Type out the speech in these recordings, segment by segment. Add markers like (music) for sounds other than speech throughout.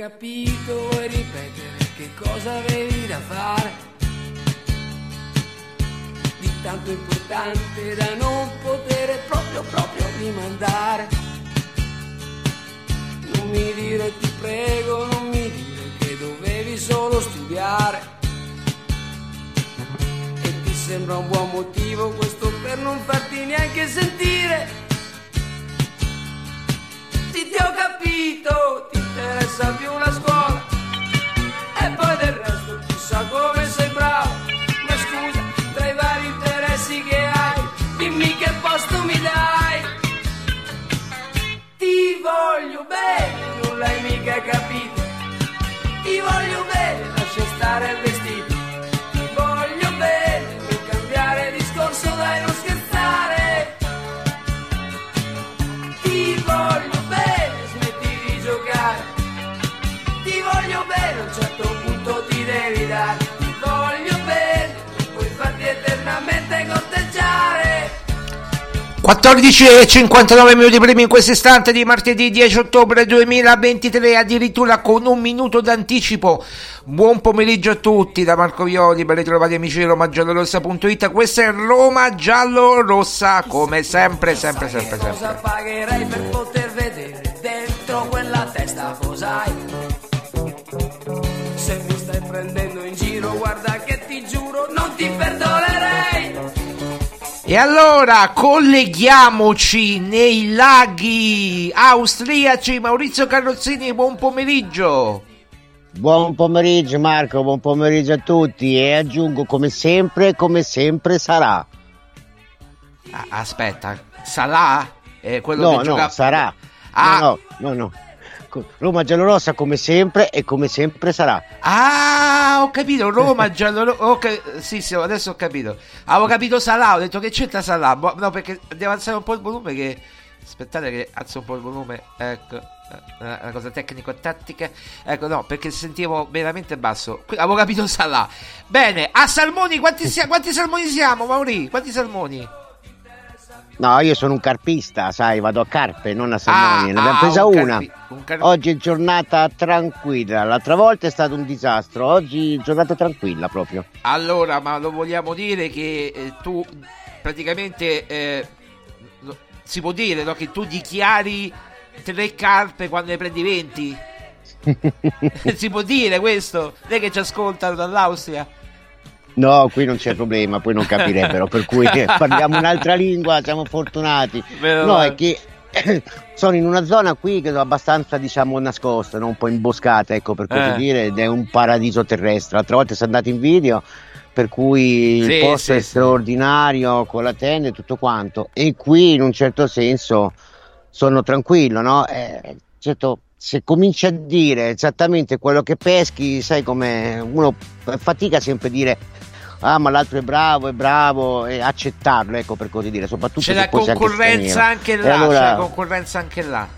Capito, vuoi ripetere che cosa avevi da fare? Di tanto importante da non poter proprio, proprio rimandare. Non mi dire, ti prego, non mi dire che dovevi solo studiare. E ti sembra un buon motivo questo per non farti neanche sentire. Sì, ti ho capito, ti interessa più la scuola e poi del resto chissà come sei bravo. Ma scusa, tra i vari interessi che hai, dimmi che posto mi dai. Ti voglio bene, non l'hai mica capito. Ti voglio bene, lascia stare il 14 e 59 minuti primi in questo istante di martedì 10 ottobre 2023, addirittura con un minuto d'anticipo. Buon pomeriggio a tutti da Marco Violi, ben ritrovati amici di romagiallorossa.it. Questa è Roma Giallo Rossa, come sempre, sempre, sempre, Cosa sempre. pagherai per poter vedere dentro quella testa cos'hai? Se mi stai prendendo in giro, guarda che ti giuro, non ti perdonerei. E allora colleghiamoci nei laghi austriaci. Maurizio Carrozzini, buon pomeriggio. Buon pomeriggio Marco, buon pomeriggio a tutti e aggiungo come sempre, come sempre sarà. Ah, aspetta, Salah? È quello No, che no, gioca... sarà. Ah. No, no, no, no. Co- Roma giallorossa come sempre e come sempre sarà. Ah, ho capito, Roma giallo ok, sì, sì, adesso ho capito. Avevo capito Salah, ho detto che c'entra Salah. Boh, No, perché devo alzare un po' il volume che aspettate che alzo un po' il volume. Ecco. eh, Una cosa tecnico-tattica, ecco no, perché sentivo veramente basso. Avevo capito Salah. Bene, a salmoni, quanti, quanti salmoni siamo, Mauri? Quanti salmoni? No, io sono un carpista, sai, vado a carpe, non a salmoni. Ah, ne abbiamo ah, presa un una. carpi- un car- Oggi è giornata tranquilla. L'altra volta è stato un disastro. Oggi giornata tranquilla proprio. Allora, ma lo vogliamo dire che eh, tu praticamente eh, si può dire no, che tu dichiari tre carpe quando ne prendi 20? (laughs) (laughs) si può dire questo? Lei che ci ascolta dall'Austria? No, qui non c'è problema, poi non capirebbero, per cui (laughs) parliamo un'altra lingua, siamo fortunati. Meno No, è che (coughs) sono in una zona qui che è abbastanza, diciamo, nascosta, no? un po' imboscata, ecco, per così Eh. dire, ed è un paradiso terrestre. L'altra volta si è andato in video, per cui Sì, il posto sì, è sì. straordinario, con la tenda e tutto quanto. E qui, in un certo senso, sono tranquillo, no? Eh, certo, se cominci a dire esattamente quello che peschi, sai come uno fatica sempre a dire ah ma l'altro è bravo, è bravo e accettarlo, ecco per così dire, soprattutto C'è la anche concorrenza anche E là, allora- c'è la concorrenza anche là.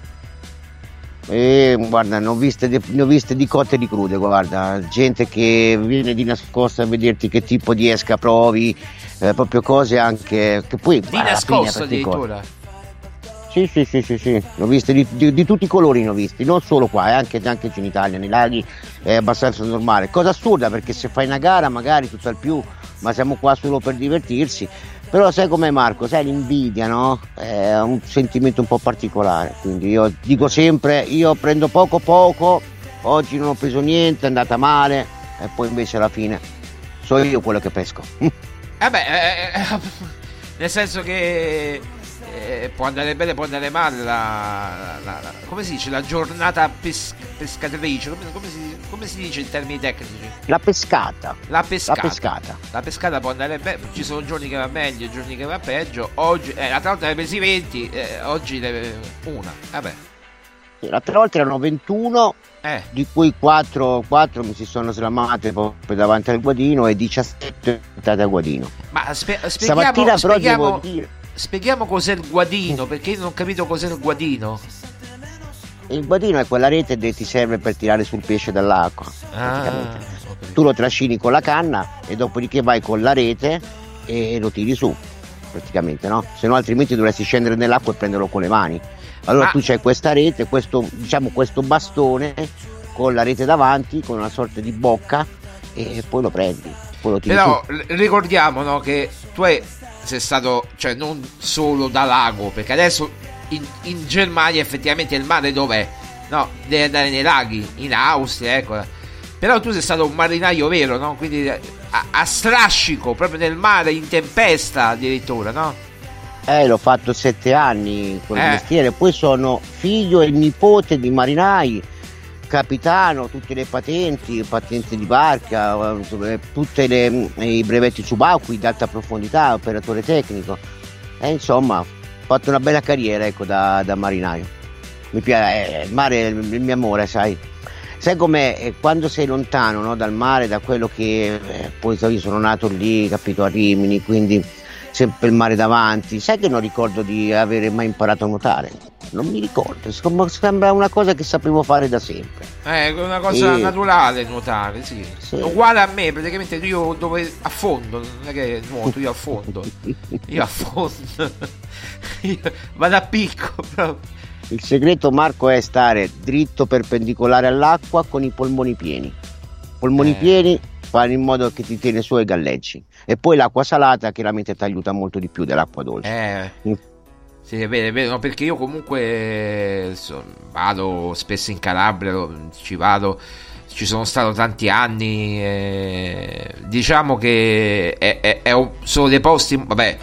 Eh, guarda, ne ho, viste di, ne ho viste di cotte e di crude, guarda, gente che viene di nascosto a vederti che tipo di esca provi, eh, proprio cose anche che poi Di nascosto addirittura. Sì, sì, sì, sì, sì, ne ho viste di, di- di tutti i colori, ne ho visti, non solo qua, eh, anche, anche in Italia, nei laghi è abbastanza normale. Cosa assurda perché se fai una gara magari tutto al più, ma siamo qua solo per divertirsi. Però sai com'è Marco, sai l'invidia, no? È un sentimento un po' particolare, quindi io dico sempre, io prendo poco poco, oggi non ho preso niente, è andata male, e poi invece alla fine so io quello che pesco. (laughs) Vabbè, eh, eh, (laughs) nel senso che eh, può andare bene, può andare male la, la- la- come si dice, la giornata pes- pescatrice, come, come si, come si dice in termini tecnici? La pescata. La pescata. La pescata. La pescata può andare bene, ci sono giorni che va meglio, giorni che va peggio. Oggi, eh, l'altra volta ne hai presi 20, eh, oggi ne una. Vabbè. L'altra volta erano 21, Eh. di cui 4, mi si sono slamate proprio davanti al guadino e 17 portate a guadino. Ma spie- spieghiamo, Stamattina però spieghiamo, devo dire, spieghiamo cos'è il guadino, perché io non ho capito cos'è il guadino. il guadino è quella rete che ti serve per tirare sul pesce dall'acqua. Ah. Tu lo trascini con la canna e dopodiché vai con la rete e lo tiri su, praticamente, no? Se no altrimenti dovresti scendere nell'acqua e prenderlo con le mani. Allora Ma- tu c'hai questa rete, questo, diciamo, questo bastone con la rete davanti, con una sorta di bocca e poi lo prendi. Poi lo tiri Però su. ricordiamo no, che tu hai- sei stato, cioè non solo da lago, perché adesso in, in Germania effettivamente il mare dov'è? No, devi andare nei laghi, in Austria, ecco. Però tu sei stato un marinaio vero, no? Quindi a, a strascico, proprio nel mare, in tempesta addirittura, no? Eh, l'ho fatto sette anni con il Eh. mestiere, poi sono figlio e nipote di marinai, capitano, tutte le patenti, patente di barca, eh, tutti i brevetti subacquei di alta profondità, operatore tecnico. E insomma, ho fatto una bella carriera ecco, da, da marinaio. Mi piace, eh, il mare è il, il mio amore, sai. Sai com'è? Eh, Quando sei lontano no, dal mare, da quello che eh, poi io sono nato lì, capito, a Rimini, quindi sempre il mare davanti. Sai che non ricordo di avere mai imparato a nuotare? Non mi ricordo, sembra una cosa che sapevo fare da sempre. Eh, È una cosa Sì. naturale nuotare, sì. Sì. Uguale a me, praticamente io dove affondo, non è che nuoto, io affondo. (laughs) Io affondo. (laughs) Io vado a picco proprio. Il segreto, Marco, è stare dritto perpendicolare all'acqua con i polmoni pieni. Polmoni Eh. pieni fanno in modo che ti tiene su e galleggi. E poi l'acqua salata chiaramente ti aiuta molto di più dell'acqua dolce. Eh. Mm. Sì, è vero, è vero, no, perché io comunque so- vado spesso in Calabria, ci vado, ci sono stato tanti anni, eh, diciamo che è, è- è un- sono dei posti, vabbè,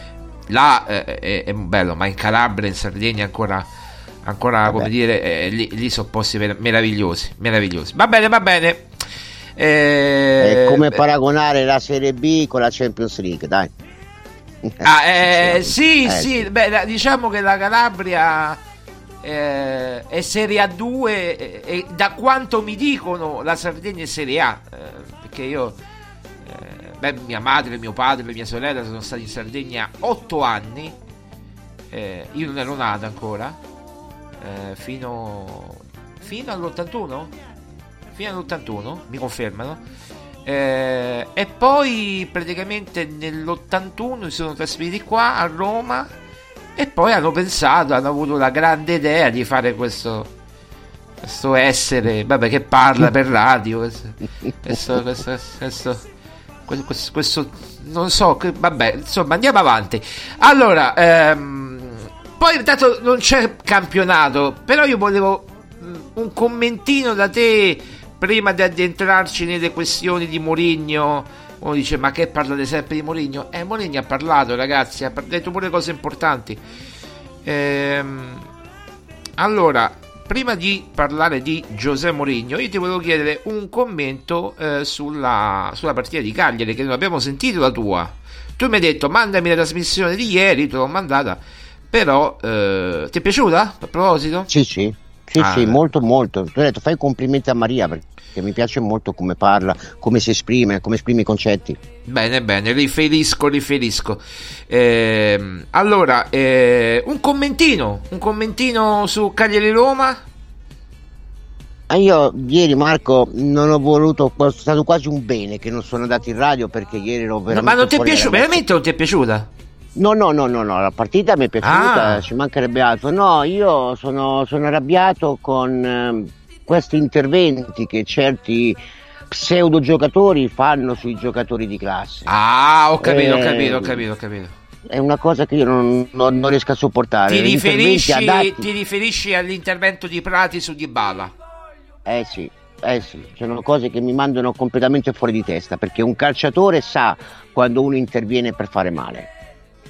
là eh, è, bello, ma in Calabria, in Sardegna ancora, ancora Vabbè. come dire, eh, lì, lì sono posti mer- meravigliosi, meravigliosi. Va bene, va bene. Eh, È come beh, paragonare la Serie B con la Champions League, dai. (laughs) Ah, eh, sì, Eh, sì, beh, la- diciamo che la Calabria è, eh, è Serie A2 e, e da quanto mi dicono la Sardegna è Serie A, eh, perché io, eh, beh, mia madre, mio padre, mia sorella sono stati in Sardegna otto anni, eh, io non ero nato ancora, eh, fino, fino all'81? Fino all'81, mi confermano. Eh, e poi praticamente nell'81 si sono trasferiti qua a Roma e poi hanno pensato, hanno avuto la grande idea di fare questo, questo essere, vabbè, che parla per radio, questo, questo, questo, questo, questo non so, che, vabbè, insomma, andiamo avanti. Allora, ehm, poi intanto non c'è campionato, però io volevo mm, un commentino da te prima di addentrarci nelle questioni di Mourinho uno dice ma che parlate sempre di Mourinho? Eh, Mourinho ha parlato ragazzi, ha detto pure cose importanti. Ehm, allora, prima di parlare di Giuseppe Mourinho, io ti volevo chiedere un commento eh, sulla, sulla, partita di Cagliari, che non abbiamo sentito la tua. Tu mi hai detto mandami la trasmissione di ieri, te l'ho mandata, però eh, ti è piaciuta a proposito? Sì, sì. Sì, ah, sì, molto, molto. Tu hai detto fai complimenti a Maria perché mi piace molto come parla, come si esprime, come esprime i concetti. Bene, bene, riferisco, riferisco. Eh, allora, eh, un commentino, un commentino su Cagliari Roma. Ah, io ieri Marco non ho voluto, è stato quasi un bene che non sono andato in radio perché ieri ero veramente... No, ma non ti è piaciuta, veramente non ti è piaciuta? No, no, no, no, no, la partita mi è piaciuta, ah. ci mancherebbe altro. No, io sono, sono arrabbiato con eh, questi interventi che certi pseudo giocatori fanno sui giocatori di classe. Ah, ho capito, eh, ho capito, ho capito, ho capito. È una cosa che io non, non, non riesco a sopportare. Ti riferisci, ti riferisci, all'intervento di Prati su Dybala? Eh sì, eh sì, sono cose che mi mandano completamente fuori di testa perché un calciatore sa quando uno interviene per fare male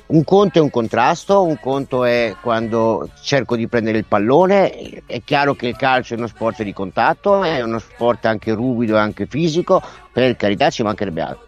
un conto è un contrasto, un conto è quando cerco di prendere il pallone, è chiaro che il calcio è uno sport di contatto, è uno sport anche ruvido e anche fisico, per carità ci mancherebbe altro,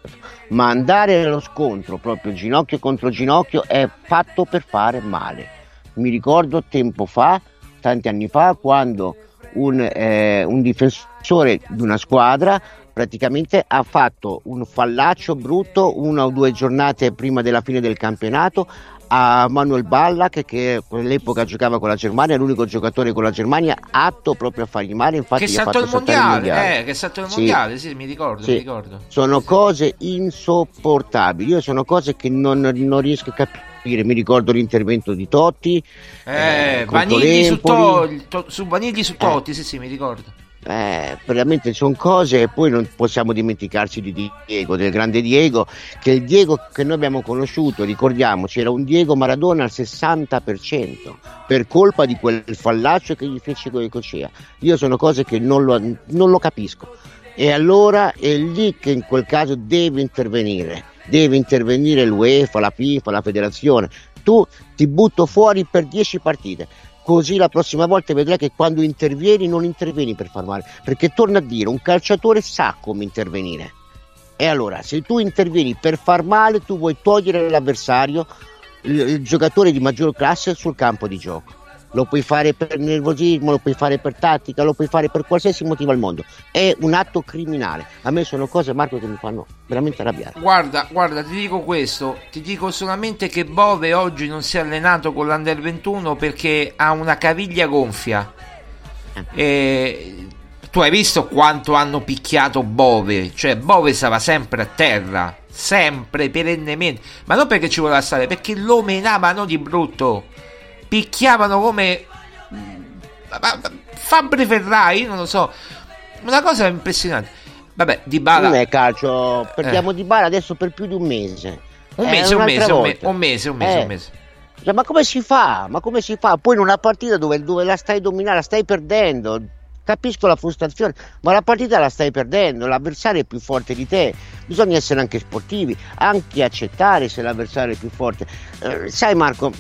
ma andare allo scontro proprio ginocchio contro ginocchio è fatto per fare male. Mi ricordo tempo fa, tanti anni fa, quando un, eh, un difensore di una squadra praticamente ha fatto un fallaccio brutto una o due giornate prima della fine del campionato a Manuel Ballack che all'epoca giocava con la Germania, l'unico giocatore con la Germania atto proprio a fargli male, infatti che è stato il mondiale, il mondiale. Eh, che è stato il mondiale, sì, sì mi, ricordo, sì. mi ricordo. Sono cose insopportabili, io sono cose che non, non riesco a capire mi ricordo l'intervento di Totti eh, eh Vanigli su, to, to, su Vanigli su Totti, eh. sì sì mi ricordo eh, veramente sono cose e poi non possiamo dimenticarci di Diego, del grande Diego, che il Diego che noi abbiamo conosciuto, ricordiamoci, era un Diego Maradona al 60% per colpa di quel fallaccio che gli fece con il Cocea. Io sono cose che non lo, non lo capisco e allora è lì che in quel caso deve intervenire, deve intervenire l'UEFA, la FIFA, la federazione. Tu ti butto fuori per 10 partite Così la prossima volta vedrai che quando intervieni non intervieni per far male, perché torna a dire un calciatore sa come intervenire. E allora, se tu intervieni per far male, tu vuoi togliere l'avversario, il, il giocatore di maggior classe sul campo di gioco lo puoi fare per nervosismo, lo puoi fare per tattica, lo puoi fare per qualsiasi motivo al mondo. È un atto criminale. A me sono cose, Marco, che mi fanno veramente arrabbiare. Guarda, guarda, ti dico questo, ti dico solamente che Bove oggi non si è allenato con l'Under 21 perché ha una caviglia gonfia. Eh. E tu hai visto quanto hanno picchiato Bove? Cioè, Bove stava sempre a terra, sempre, perennemente. Ma non perché ci voleva stare, perché lo menavano di brutto picchiavano come Fabri Ferrai, non lo so, una cosa impressionante. Vabbè, Di Bala. Non è calcio, perdiamo eh. Di Bala adesso per più di un mese. Un mese, un mese, un mese, un mese, un mese, eh. un mese. Cioè, ma come si fa? Ma come si fa? Poi in una partita dove, dove la stai dominando, la stai perdendo. Capisco la frustrazione, ma la partita la stai perdendo, l'avversario è più forte di te. Bisogna essere anche sportivi, anche accettare se l'avversario è più forte. Eh, sai Marco,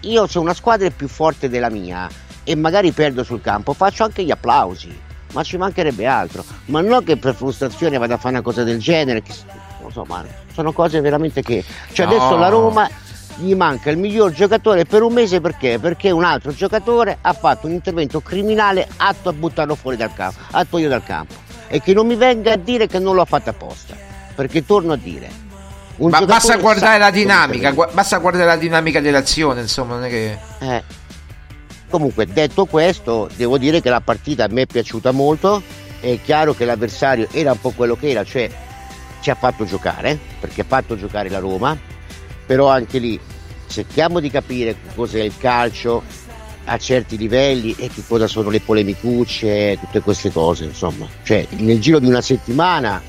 io se una squadra è più forte della mia e magari perdo sul campo, faccio anche gli applausi, ma ci mancherebbe altro. Ma non che per frustrazione vada a fare una cosa del genere, che, insomma, sono cose veramente che... Cioè no. adesso la Roma gli manca il miglior giocatore per un mese perché? Perché un altro giocatore ha fatto un intervento criminale atto a buttarlo fuori dal campo, a togliere dal campo. E che non mi venga a dire che non l'ho fatto apposta. Perché torno a dire. Ma basta guardare la come dinamica, gua- basta guardare la dinamica dell'azione, insomma, non è che... Eh. Comunque, detto questo, devo dire che la partita a me è piaciuta molto. È chiaro che l'avversario era un po' quello che era, cioè ci ha fatto giocare, perché ha fatto giocare la Roma, però anche lì cerchiamo di capire cos'è il calcio a certi livelli e che cosa sono le polemicucce, tutte queste cose, insomma. Cioè, nel giro di una settimana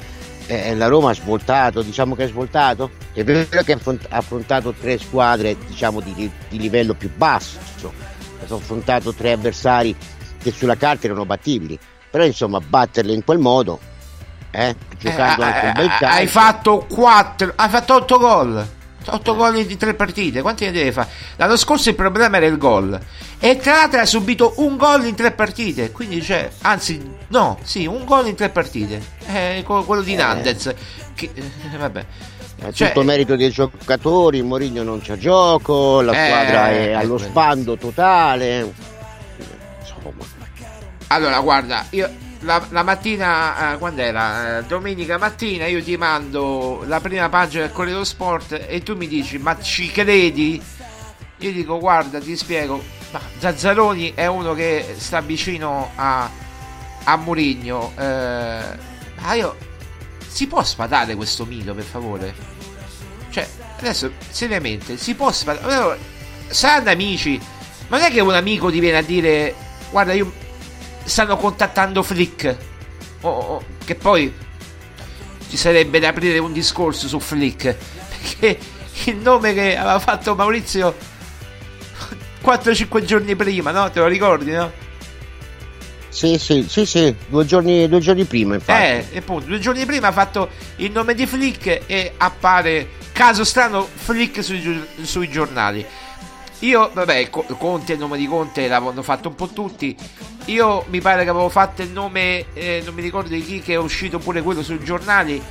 eh, la Roma ha svoltato, diciamo che ha svoltato, è vero che ha affrontato tre squadre, diciamo, di, di livello più basso, ha affrontato tre avversari che sulla carta erano battibili, però insomma batterle in quel modo, eh, giocando Eh, anche un eh, bel eh, calcio. Hai fatto 4, hai fatto 8 gol. 8 gol in tre partite, quanti ne deve fare? L'anno scorso il problema era il gol. E tra l'altro ha subito un gol in tre partite. Quindi c'è, anzi, no, sì, un gol in tre partite. Eh, quello di Nandez. Che, eh, vabbè. È Cioè, tutto merito dei giocatori, Mourinho non c'ha gioco, la Eh, squadra è eh, allo sbando totale. Insomma, Allora, guarda, io la, la mattina, eh, quando era? Eh, domenica mattina, io ti mando la prima pagina del Corriere dello Sport e tu mi dici, ma ci credi? Io dico, guarda, ti spiego, ma Zazzaroni è uno che sta vicino a, a Murigno. Eh, ma io, si può sfatare questo mito, per favore? Cioè, adesso, seriamente, si può sfatare? Allora, saranno amici, ma non è che un amico ti viene a dire, guarda, io stanno contattando Flick. O- o- che poi ci sarebbe da aprire un discorso su Flick. (laughs) Perché il nome che aveva fatto Maurizio 4-5 giorni prima, no? Te lo ricordi, no? sì, sì, sì, sì, due giorni, due giorni prima infatti. Eh, e appunto, due giorni prima ha fatto il nome di Flick e appare, caso strano, Flick sui, sui giornali. Io, vabbè, Co- Conte, il nome di Conte l'avevano fatto un po' tutti. Io mi pare che avevo fatto il nome, eh, non mi ricordo di chi, che è uscito pure quello sui giornali.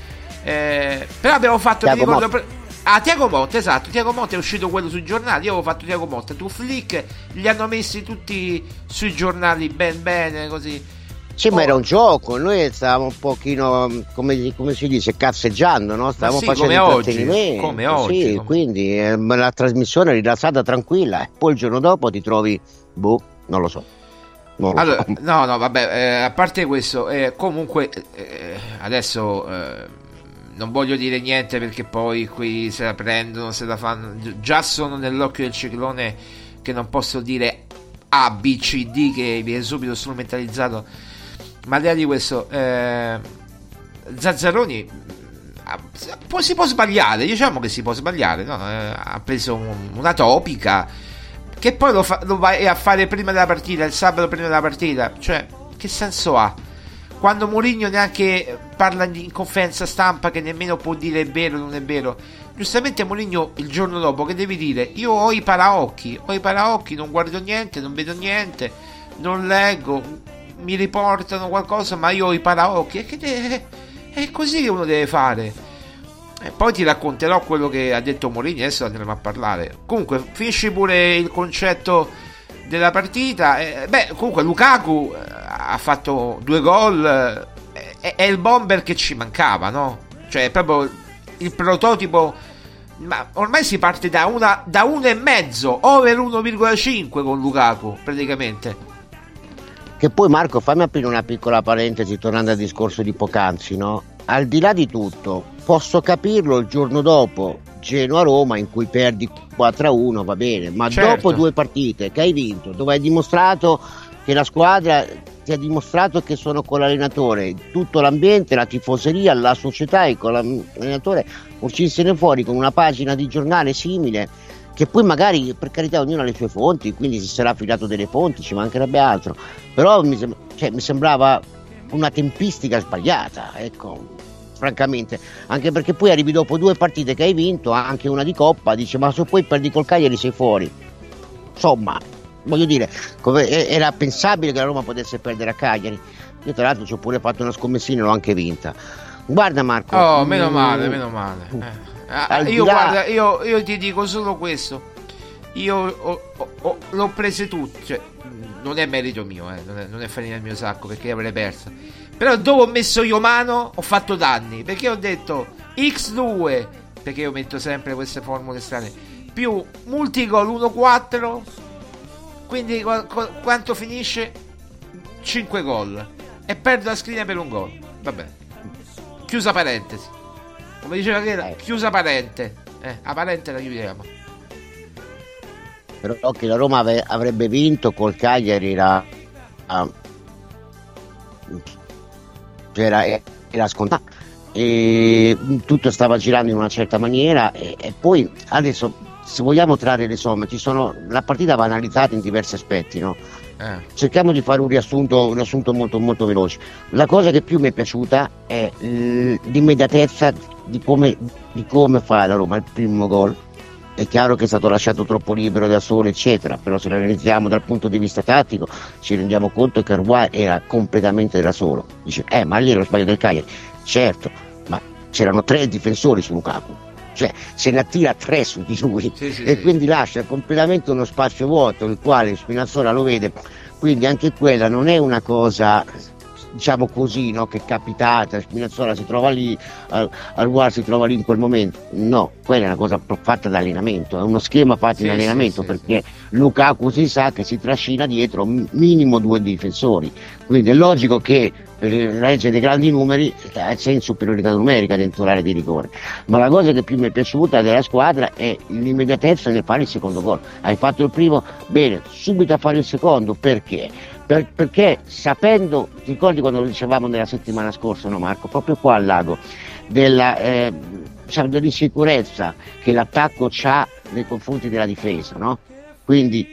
eh, però abbiamo fatto, mi Tiago ricordo... Motta. pre- Ah, Tiago Motta, esatto, Tiago Motta è uscito quello sui giornali, io avevo fatto Tiago Motta, tu Flick, li hanno messi tutti sui giornali ben bene, così. Sì, Oh. ma era un gioco, noi stavamo un pochino, come, come si dice, cazzeggiando, no? Stavamo sì, facendo come oggi, intrattenimento. come oggi, Sì, come- quindi eh, la trasmissione è rilassata, tranquilla, e poi il giorno dopo ti trovi, boh, non lo so. Non lo Allora, so. no, no, vabbè, eh, a parte questo, eh, comunque eh, adesso eh, non voglio dire niente perché poi qui se la prendono, se la fanno. gi- Già sono nell'occhio del ciclone che non posso dire A, B, C, D che viene subito strumentalizzato. Ma al di là di questo, eh, Zazzaroni ah, poi si può sbagliare, diciamo che si può sbagliare, no? Eh, ha preso un- una topica che poi lo, fa- lo vai a fare prima della partita, il sabato prima della partita, cioè che senso ha? Quando Mourinho neanche parla in conferenza stampa che nemmeno può dire è vero o non è vero. Giustamente Mourinho il giorno dopo che devi dire io ho i paraocchi, ho i paraocchi, non guardo niente, non vedo niente, non leggo, mi riportano qualcosa ma io ho i paraocchi. Che de- è così che uno deve fare. E poi ti racconterò quello che ha detto Mourinho, adesso andremo a parlare. Comunque, finisci pure il concetto della partita. Eh, beh, comunque Lukaku eh, ha fatto due gol. eh, è, è il bomber che ci mancava, no? Cioè, è proprio il prototipo. Ma ormai si parte da una da uno e mezzo, over 1,5 con Lukaku, praticamente. Che poi Marco, fammi aprire una piccola parentesi tornando al discorso di poc'anzi, no? Al di là di tutto, posso capirlo il giorno dopo Genoa-Roma in cui perdi 4-1, va bene, ma Certo. dopo due partite che hai vinto, dove hai dimostrato che la squadra ti ha dimostrato che sono con l'allenatore, tutto l'ambiente, la tifoseria, la società e con l'allenatore uscissene fuori con una pagina di giornale simile che poi magari per carità ognuno ha le sue fonti, quindi si sarà affidato delle fonti, ci mancherebbe altro, però mi, sem- cioè, mi sembrava una tempistica sbagliata, ecco, francamente, anche perché poi arrivi dopo due partite che hai vinto, anche una di Coppa, dice ma se poi perdi col Cagliari sei fuori, insomma, voglio dire, era pensabile che la Roma potesse perdere a Cagliari, io tra l'altro ci ho pure fatto una scommessina e l'ho anche vinta. Guarda Marco. Oh, meno mm, male, meno male. Eh. Ah, io, là- guarda, io, io ti dico solo questo. Io ho- ho- ho- l'ho prese tutte. Cioè, non è merito mio, eh, non, è, non è farina del mio sacco perché avrei persa. Però dopo ho messo io mano, ho fatto danni. Perché ho detto X2, perché io metto sempre queste formule strane, più multigol 1-4. Quindi qu- qu- quanto finisce? 5 gol. E perdo la scrivania per un gol. Vabbè. Chiusa parentesi. Come diceva che era, chiusa parente. Eh, a parente la chiudiamo. però che la Roma avrebbe vinto col Cagliari era, ah, era, era scontato e tutto stava girando in una certa maniera e, e poi adesso se vogliamo trarre le somme ci sono, la partita va analizzata in diversi aspetti no? Eh. cerchiamo di fare un riassunto, un riassunto molto, molto veloce. La cosa che più mi è piaciuta è l'immediatezza di come, di come fa la Roma il primo gol. È chiaro che è stato lasciato troppo libero da solo, eccetera, però se lo analizziamo dal punto di vista tattico ci rendiamo conto che Arwai era completamente da solo. Dice, eh, ma lì era lo sbaglio del Cagliari. Certo, ma c'erano tre difensori su Lukaku. Cioè, se ne attira tre su di lui Sì, sì, e sì. quindi lascia completamente uno spazio vuoto il quale Spinazzola lo vede quindi anche quella non è una cosa diciamo così no, che è capitata Spinazzola si trova lì al, al Guar si trova lì in quel momento. No, quella è una cosa fatta da allenamento è uno schema fatto Sì, in sì, allenamento sì, perché Lukaku si sa che si trascina dietro mi- minimo due difensori. Quindi è logico che per la legge dei grandi numeri eh, c'è in superiorità numerica dentro l'area di rigore. Ma la cosa che più mi è piaciuta della squadra è l'immediatezza nel fare il secondo gol. Hai fatto il primo bene subito a fare il secondo perché Per- perché sapendo ti ricordi quando lo dicevamo nella settimana scorsa no Marco proprio qua al lago della, eh, dell'insicurezza che l'attacco ha nei confronti della difesa no? quindi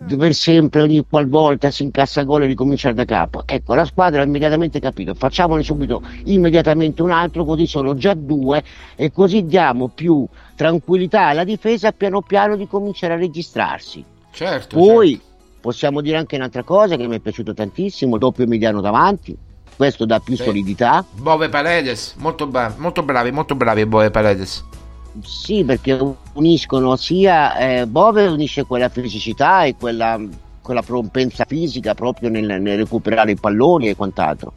dover sempre ogni qualvolta si incassa gol e ricominciare da capo ecco la squadra ha immediatamente capito facciamone subito immediatamente un altro così sono già due e così diamo più tranquillità alla difesa piano piano di cominciare a registrarsi Certo. poi possiamo dire anche un'altra cosa che mi è piaciuto tantissimo doppio mediano davanti questo dà più Sì. solidità Bove Paredes, molto, bra- molto bravi, molto bravi Bove Paredes. Sì, perché uniscono sia eh, Bove unisce quella fisicità e quella, quella propensa fisica proprio nel, nel recuperare i palloni e quant'altro.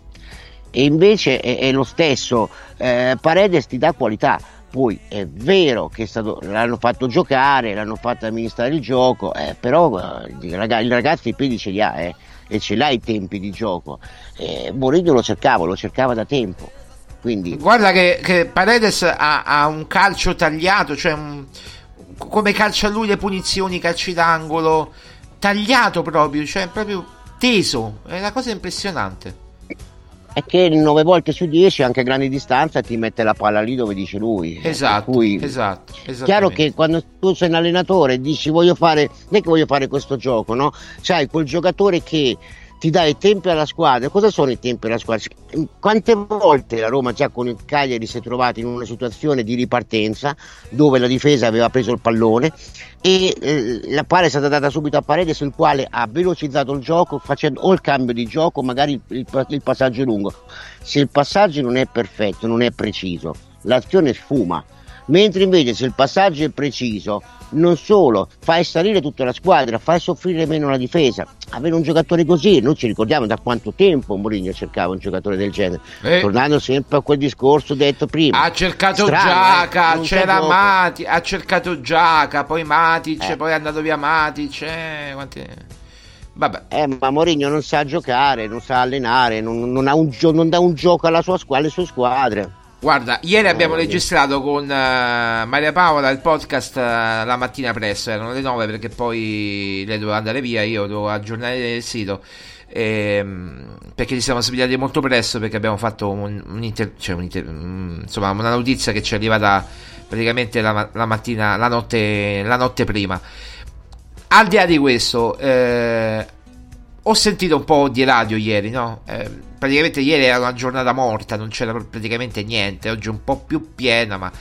E invece è, è lo stesso, eh, Paredes ti dà qualità. Poi è vero che è stato- l'hanno fatto giocare, l'hanno fatto amministrare il gioco, eh, però eh, il raga- il ragazzo i piedi ce li ha eh, e ce l'ha i tempi di gioco. Eh, Mourinho lo cercava, lo cercava da tempo. Quindi Guarda che, che Paredes ha, ha un calcio tagliato, cioè un- come calcia lui le punizioni, calci d'angolo, tagliato proprio, cioè proprio teso. È una cosa impressionante. È che 9 volte su 10 anche a grande distanza ti mette la palla lì dove dice lui. Esatto, cui esatto. Chiaro che quando tu sei un allenatore e dici voglio fare, non è che voglio fare questo gioco, no? C'hai quel giocatore che ti dà i tempi alla squadra. Cosa sono i tempi alla squadra? Quante volte la Roma già con il Cagliari si è trovata in una situazione di ripartenza dove la difesa aveva preso il pallone e eh, la palla è stata data subito a Paredes il quale ha velocizzato il gioco facendo o il cambio di gioco, magari il, il- il passaggio lungo. Se il passaggio non è perfetto, non è preciso, l'azione sfuma. Mentre invece se il passaggio è preciso, non solo fai salire tutta la squadra, fai soffrire meno la difesa. Avere un giocatore così, noi ci ricordiamo da quanto tempo Mourinho cercava un giocatore del genere. Eh. Tornando sempre a quel discorso detto prima. Ha cercato Strano, Giaca, eh, non c'è c'era gioco. Mati, ha cercato Giaca, poi Matic, Eh. poi è andato via Matic. eh, quanti- Vabbè. Eh, ma Mourinho non sa giocare, non sa allenare, non, non un gio- non dà un gioco alla sua squadra, alle sue squadre. Guarda, ieri abbiamo registrato con eh, Maria Paola il podcast eh, la mattina presto, erano le 9 perché poi lei doveva andare via, io dovevo aggiornare il sito. ehm, perché ci siamo svegliati molto presto perché abbiamo fatto un, un inter- cioè un inter- mm, insomma una notizia che ci è arrivata praticamente la, la mattina la notte, la notte prima al di là di questo eh, ho sentito un po' di radio ieri no? Eh, praticamente ieri era una giornata morta non c'era praticamente niente oggi è un po' più piena ma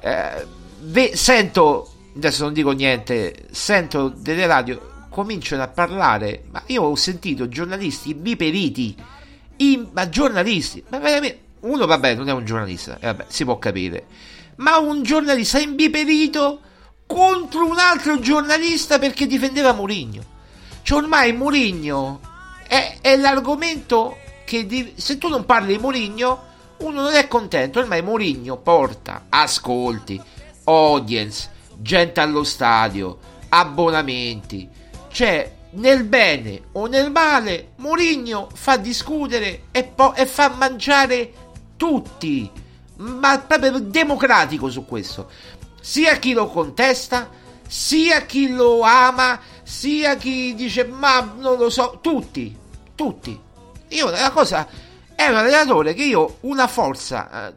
eh, ve- sento adesso non dico niente sento delle radio cominciano a parlare ma io ho sentito giornalisti biperiti i, ma giornalisti ma veramente uno vabbè non è un giornalista eh, vabbè, si può capire ma un giornalista imbiperito contro un altro giornalista perché difendeva Mourinho. Cioè ormai Mourinho è, è l'argomento che di, se tu non parli di Mourinho uno non è contento. Ormai Mourinho porta ascolti, audience, gente allo stadio, abbonamenti. Cioè nel bene o nel male Mourinho fa discutere e, po- e fa mangiare tutti ma proprio democratico su questo sia chi lo contesta, sia chi lo ama, sia chi dice ma non lo so, tutti, tutti. Io la cosa è un allenatore che io una forza, eh,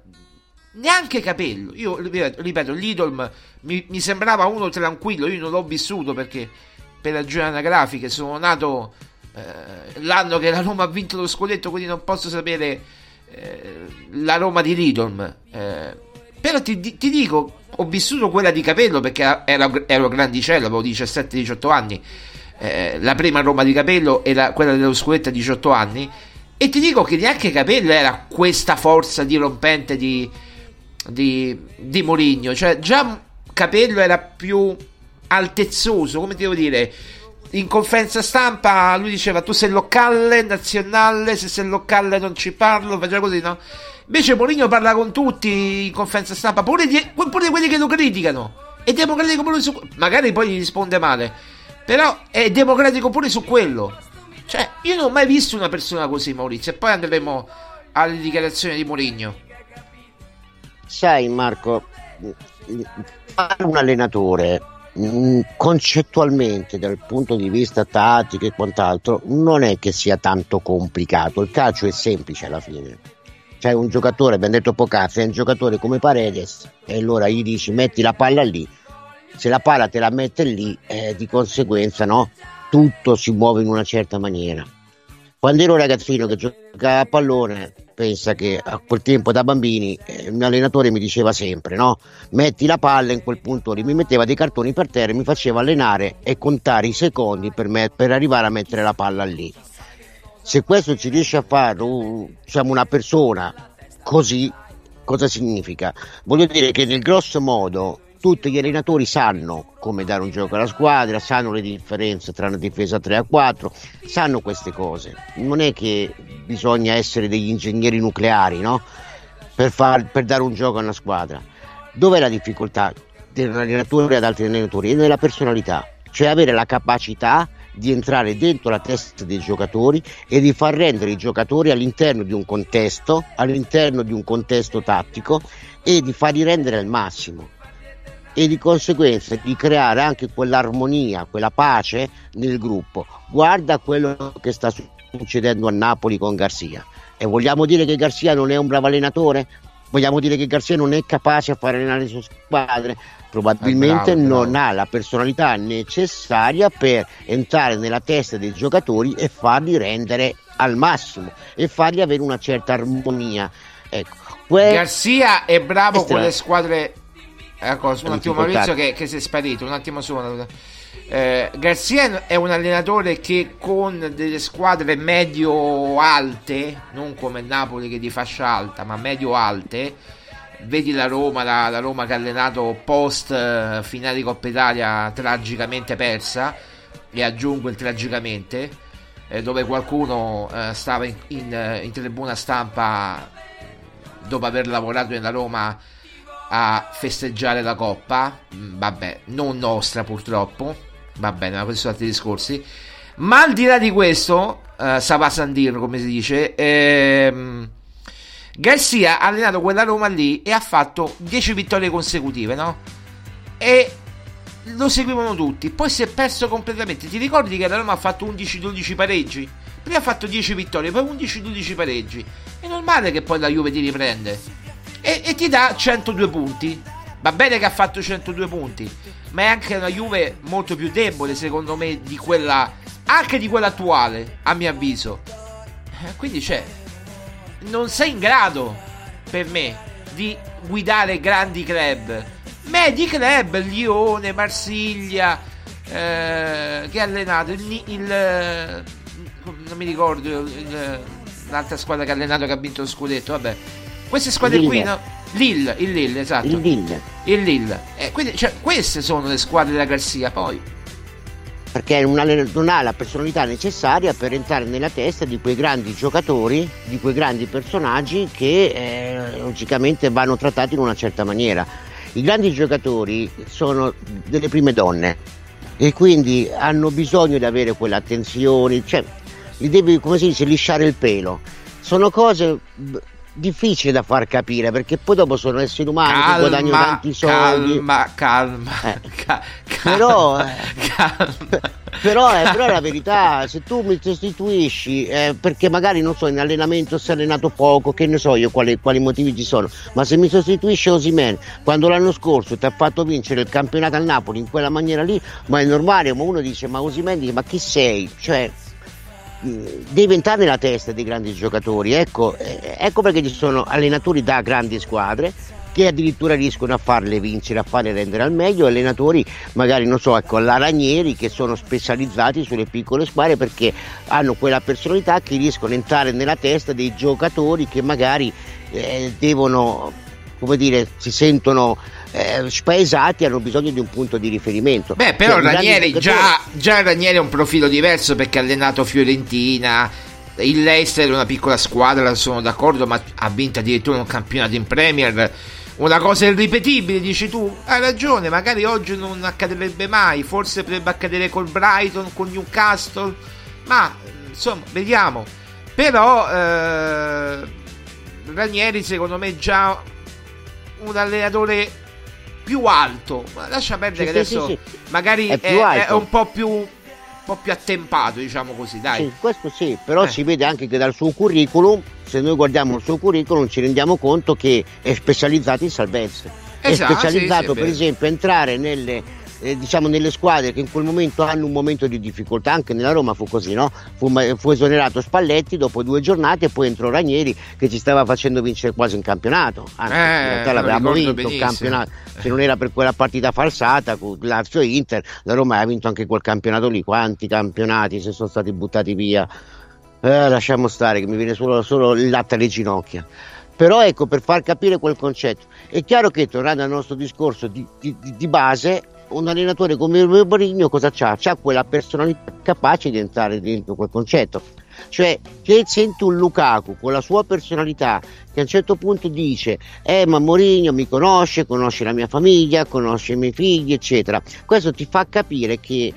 neanche capello, io ripeto, l'Idol mi, mi, sembrava uno tranquillo, io non l'ho vissuto perché per ragioni anagrafiche sono nato eh, l'anno che la Roma ha vinto lo scudetto, quindi non posso sapere eh, la Roma di Lidl. Però ti, ti dico, ho vissuto quella di Capello perché ero, ero grandicello, avevo 17-18 anni. Eh, la prima Roma di Capello era quella dello scudetto a 18 anni. E ti dico che neanche Capello era questa forza dirompente di, di, di Mourinho. Cioè, già Capello era più altezzoso, come devo dire. In conferenza stampa lui diceva: Tu sei locale, nazionale. Se sei locale non ci parlo. Faceva così, no? Invece Mourinho parla con tutti in conferenza stampa, pure, di, pure quelli che lo criticano. È democratico pure su... Magari poi gli risponde male. Però è democratico pure su quello. Cioè, io non ho mai visto una persona così, Maurizio. E poi andremo alle dichiarazioni di Mourinho. Sai, Marco, un allenatore mm, concettualmente dal punto di vista tattico e quant'altro non è che sia tanto complicato il calcio è semplice alla fine c'è un giocatore, abbiamo detto poc'anzi, è un giocatore come Paredes e allora gli dici metti la palla lì, se la palla te la mette lì, eh, di conseguenza no, tutto si muove in una certa maniera. Quando ero ragazzino che giocava a pallone, pensa che a quel tempo da bambini eh, mio allenatore mi diceva sempre no, metti la palla in quel punto lì, mi metteva dei cartoni per terra e mi faceva allenare e contare i secondi per, me, per arrivare a mettere la palla lì se questo ci riesce a fare diciamo una persona così, cosa significa? Voglio dire che nel grosso modo tutti gli allenatori sanno come dare un gioco alla squadra, sanno le differenze tra una difesa 3 a 4, sanno queste cose. Non è che bisogna essere degli ingegneri nucleari, no? Per, far, per dare un gioco a una squadra. Dov'è la difficoltà dell'allenatore ad altri allenatori? È nella personalità, cioè avere la capacità di entrare dentro la testa dei giocatori e di far rendere i giocatori all'interno di un contesto, all'interno di un contesto tattico e di farli rendere al massimo e di conseguenza di creare anche quell'armonia, quella pace nel gruppo. Guarda quello che sta succedendo a Napoli con Garzia. E vogliamo dire che Garzia non è un bravo allenatore? Vogliamo dire che Garzia non è capace a fare allenare le sue squadre? probabilmente bravo, non bravo. ha la personalità necessaria per entrare nella testa dei giocatori e farli rendere al massimo e fargli avere una certa armonia. Ecco, que- Garzia è bravo con le squadre. Ecco, un attimo Maurizio che, che si è sparito, un attimo solo. Eh, Garzia è un allenatore che con delle squadre medio-alte, non come Napoli che di fascia alta, ma medio-alte, vedi la Roma, la, la Roma che ha allenato post uh, finale di Coppa Italia tragicamente persa, e aggiungo il tragicamente, eh, dove qualcuno uh, stava in, in, in, tribuna stampa dopo aver lavorato nella Roma a festeggiare la Coppa, mm, vabbè, non nostra purtroppo, va bene, ma questi sono altri discorsi. Ma al di là di questo, uh, Sava Sandir, come si dice, ehm, Garcia ha allenato quella Roma lì e ha fatto 10 vittorie consecutive, no? E lo seguivano tutti. Poi si è perso completamente. Ti ricordi che la Roma ha fatto 11-12 pareggi? Prima ha fatto 10 vittorie, poi 11-12 pareggi. È normale che poi la Juve ti riprende. E, e, ti dà 102 punti. Va bene che ha fatto 102 punti, ma è anche una Juve molto più debole, secondo me, di quella. Anche di quella attuale, a mio avviso. Eh, quindi c'è non sei in grado, per me, di guidare grandi club. Medi club, Lione, Marsiglia, eh, che ha allenato il, il, non mi ricordo il, l'altra squadra che ha allenato che ha vinto lo scudetto, vabbè. Queste squadre qui, no? Lille, il Lille, esatto. Il Lille. Il Lille. Eh, quindi, cioè, queste sono le squadre della Garzia, poi. perché non ha, la personalità necessaria per entrare nella testa di quei grandi giocatori, di quei grandi personaggi che eh, logicamente vanno trattati in una certa maniera. I grandi giocatori sono delle prime donne e quindi hanno bisogno di avere quell'attenzione, cioè li devi, come si dice, lisciare il pelo. Sono cose difficili da far capire perché poi dopo sono esseri umani che guadagnano Calma, tanti soldi. calma, calma. Eh. (laughs) Ca- Però, calma, eh, calma. però, (laughs) è, però è la verità, se tu mi sostituisci, eh, perché magari non so, in allenamento si è allenato poco, che ne so io quali, quali motivi ci sono, ma se mi sostituisce Osimen quando l'anno scorso ti ha fatto vincere il campionato al Napoli in quella maniera lì, ma è normale, ma uno dice ma Osimen dice ma chi sei? Cioè, mh, devi entrare nella testa dei grandi giocatori, ecco, eh, ecco perché ci sono allenatori da grandi squadre che addirittura riescono a farle vincere, a farle rendere al meglio, allenatori magari non so, ecco, alla Ranieri che sono specializzati sulle piccole squadre perché hanno quella personalità che riescono a entrare nella testa dei giocatori che magari eh, devono, come dire, si sentono eh, spaesati, hanno bisogno di un punto di riferimento. Beh, però Cioè, Ranieri già, già Ranieri è un profilo diverso perché ha allenato Fiorentina. Il Leicester è una piccola squadra, sono d'accordo, ma ha vinto addirittura un campionato in Premier. Una cosa irripetibile, dici tu. Hai ragione, magari oggi non accadrebbe mai. Forse potrebbe accadere col Brighton, con Newcastle. Ma insomma, vediamo. Però eh, Ranieri, secondo me, è già un allenatore più alto. Ma lascia perdere Sì, che sì, adesso sì, magari È è, è un po' più, un po' più attempato, diciamo così, dai. Questo sì, però Eh. si vede anche che dal suo curriculum, se noi guardiamo il suo curriculum ci rendiamo conto che è specializzato in salvezze. Esatto, è specializzato per esempio a entrare nelle, eh, diciamo, nelle squadre che in quel momento hanno un momento di difficoltà, anche nella Roma fu così, no? fu, fu esonerato Spalletti dopo due giornate e poi entrò Ranieri che ci stava facendo vincere quasi un campionato, anzi Eh, in realtà l'avevamo vinto benissimo. campionato, se non era per quella partita falsata con Lazio e Inter, la Roma ha vinto anche quel campionato lì, quanti campionati se sono stati buttati via. Eh, lasciamo stare che mi viene solo, solo il latte alle ginocchia. Però ecco, per far capire quel concetto, è chiaro che tornando al nostro discorso di, di- di- di base, un allenatore come Mourinho cosa c'ha? C'ha quella personalità capace di entrare dentro quel concetto. Cioè, che senti un Lukaku con la sua personalità che a un certo punto dice eh ma Mourinho mi conosce, conosce la mia famiglia, conosce i miei figli, eccetera. Questo ti fa capire che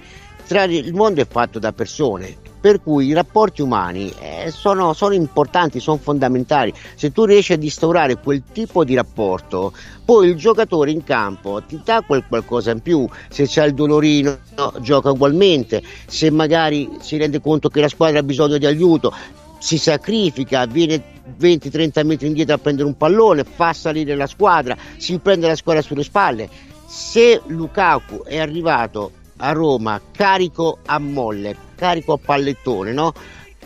il mondo è fatto da persone, per cui i rapporti umani eh, sono, sono importanti, sono fondamentali. Se tu riesci ad instaurare quel tipo di rapporto, poi il giocatore in campo ti dà quel qualcosa in più. Se c'è il dolorino, no, gioca ugualmente. Se magari si rende conto che la squadra ha bisogno di aiuto, si sacrifica, viene 20-30 metri indietro a prendere un pallone, fa salire la squadra, si prende la squadra sulle spalle. Se Lukaku è arrivato a Roma carico a molle, carico a pallettone, no?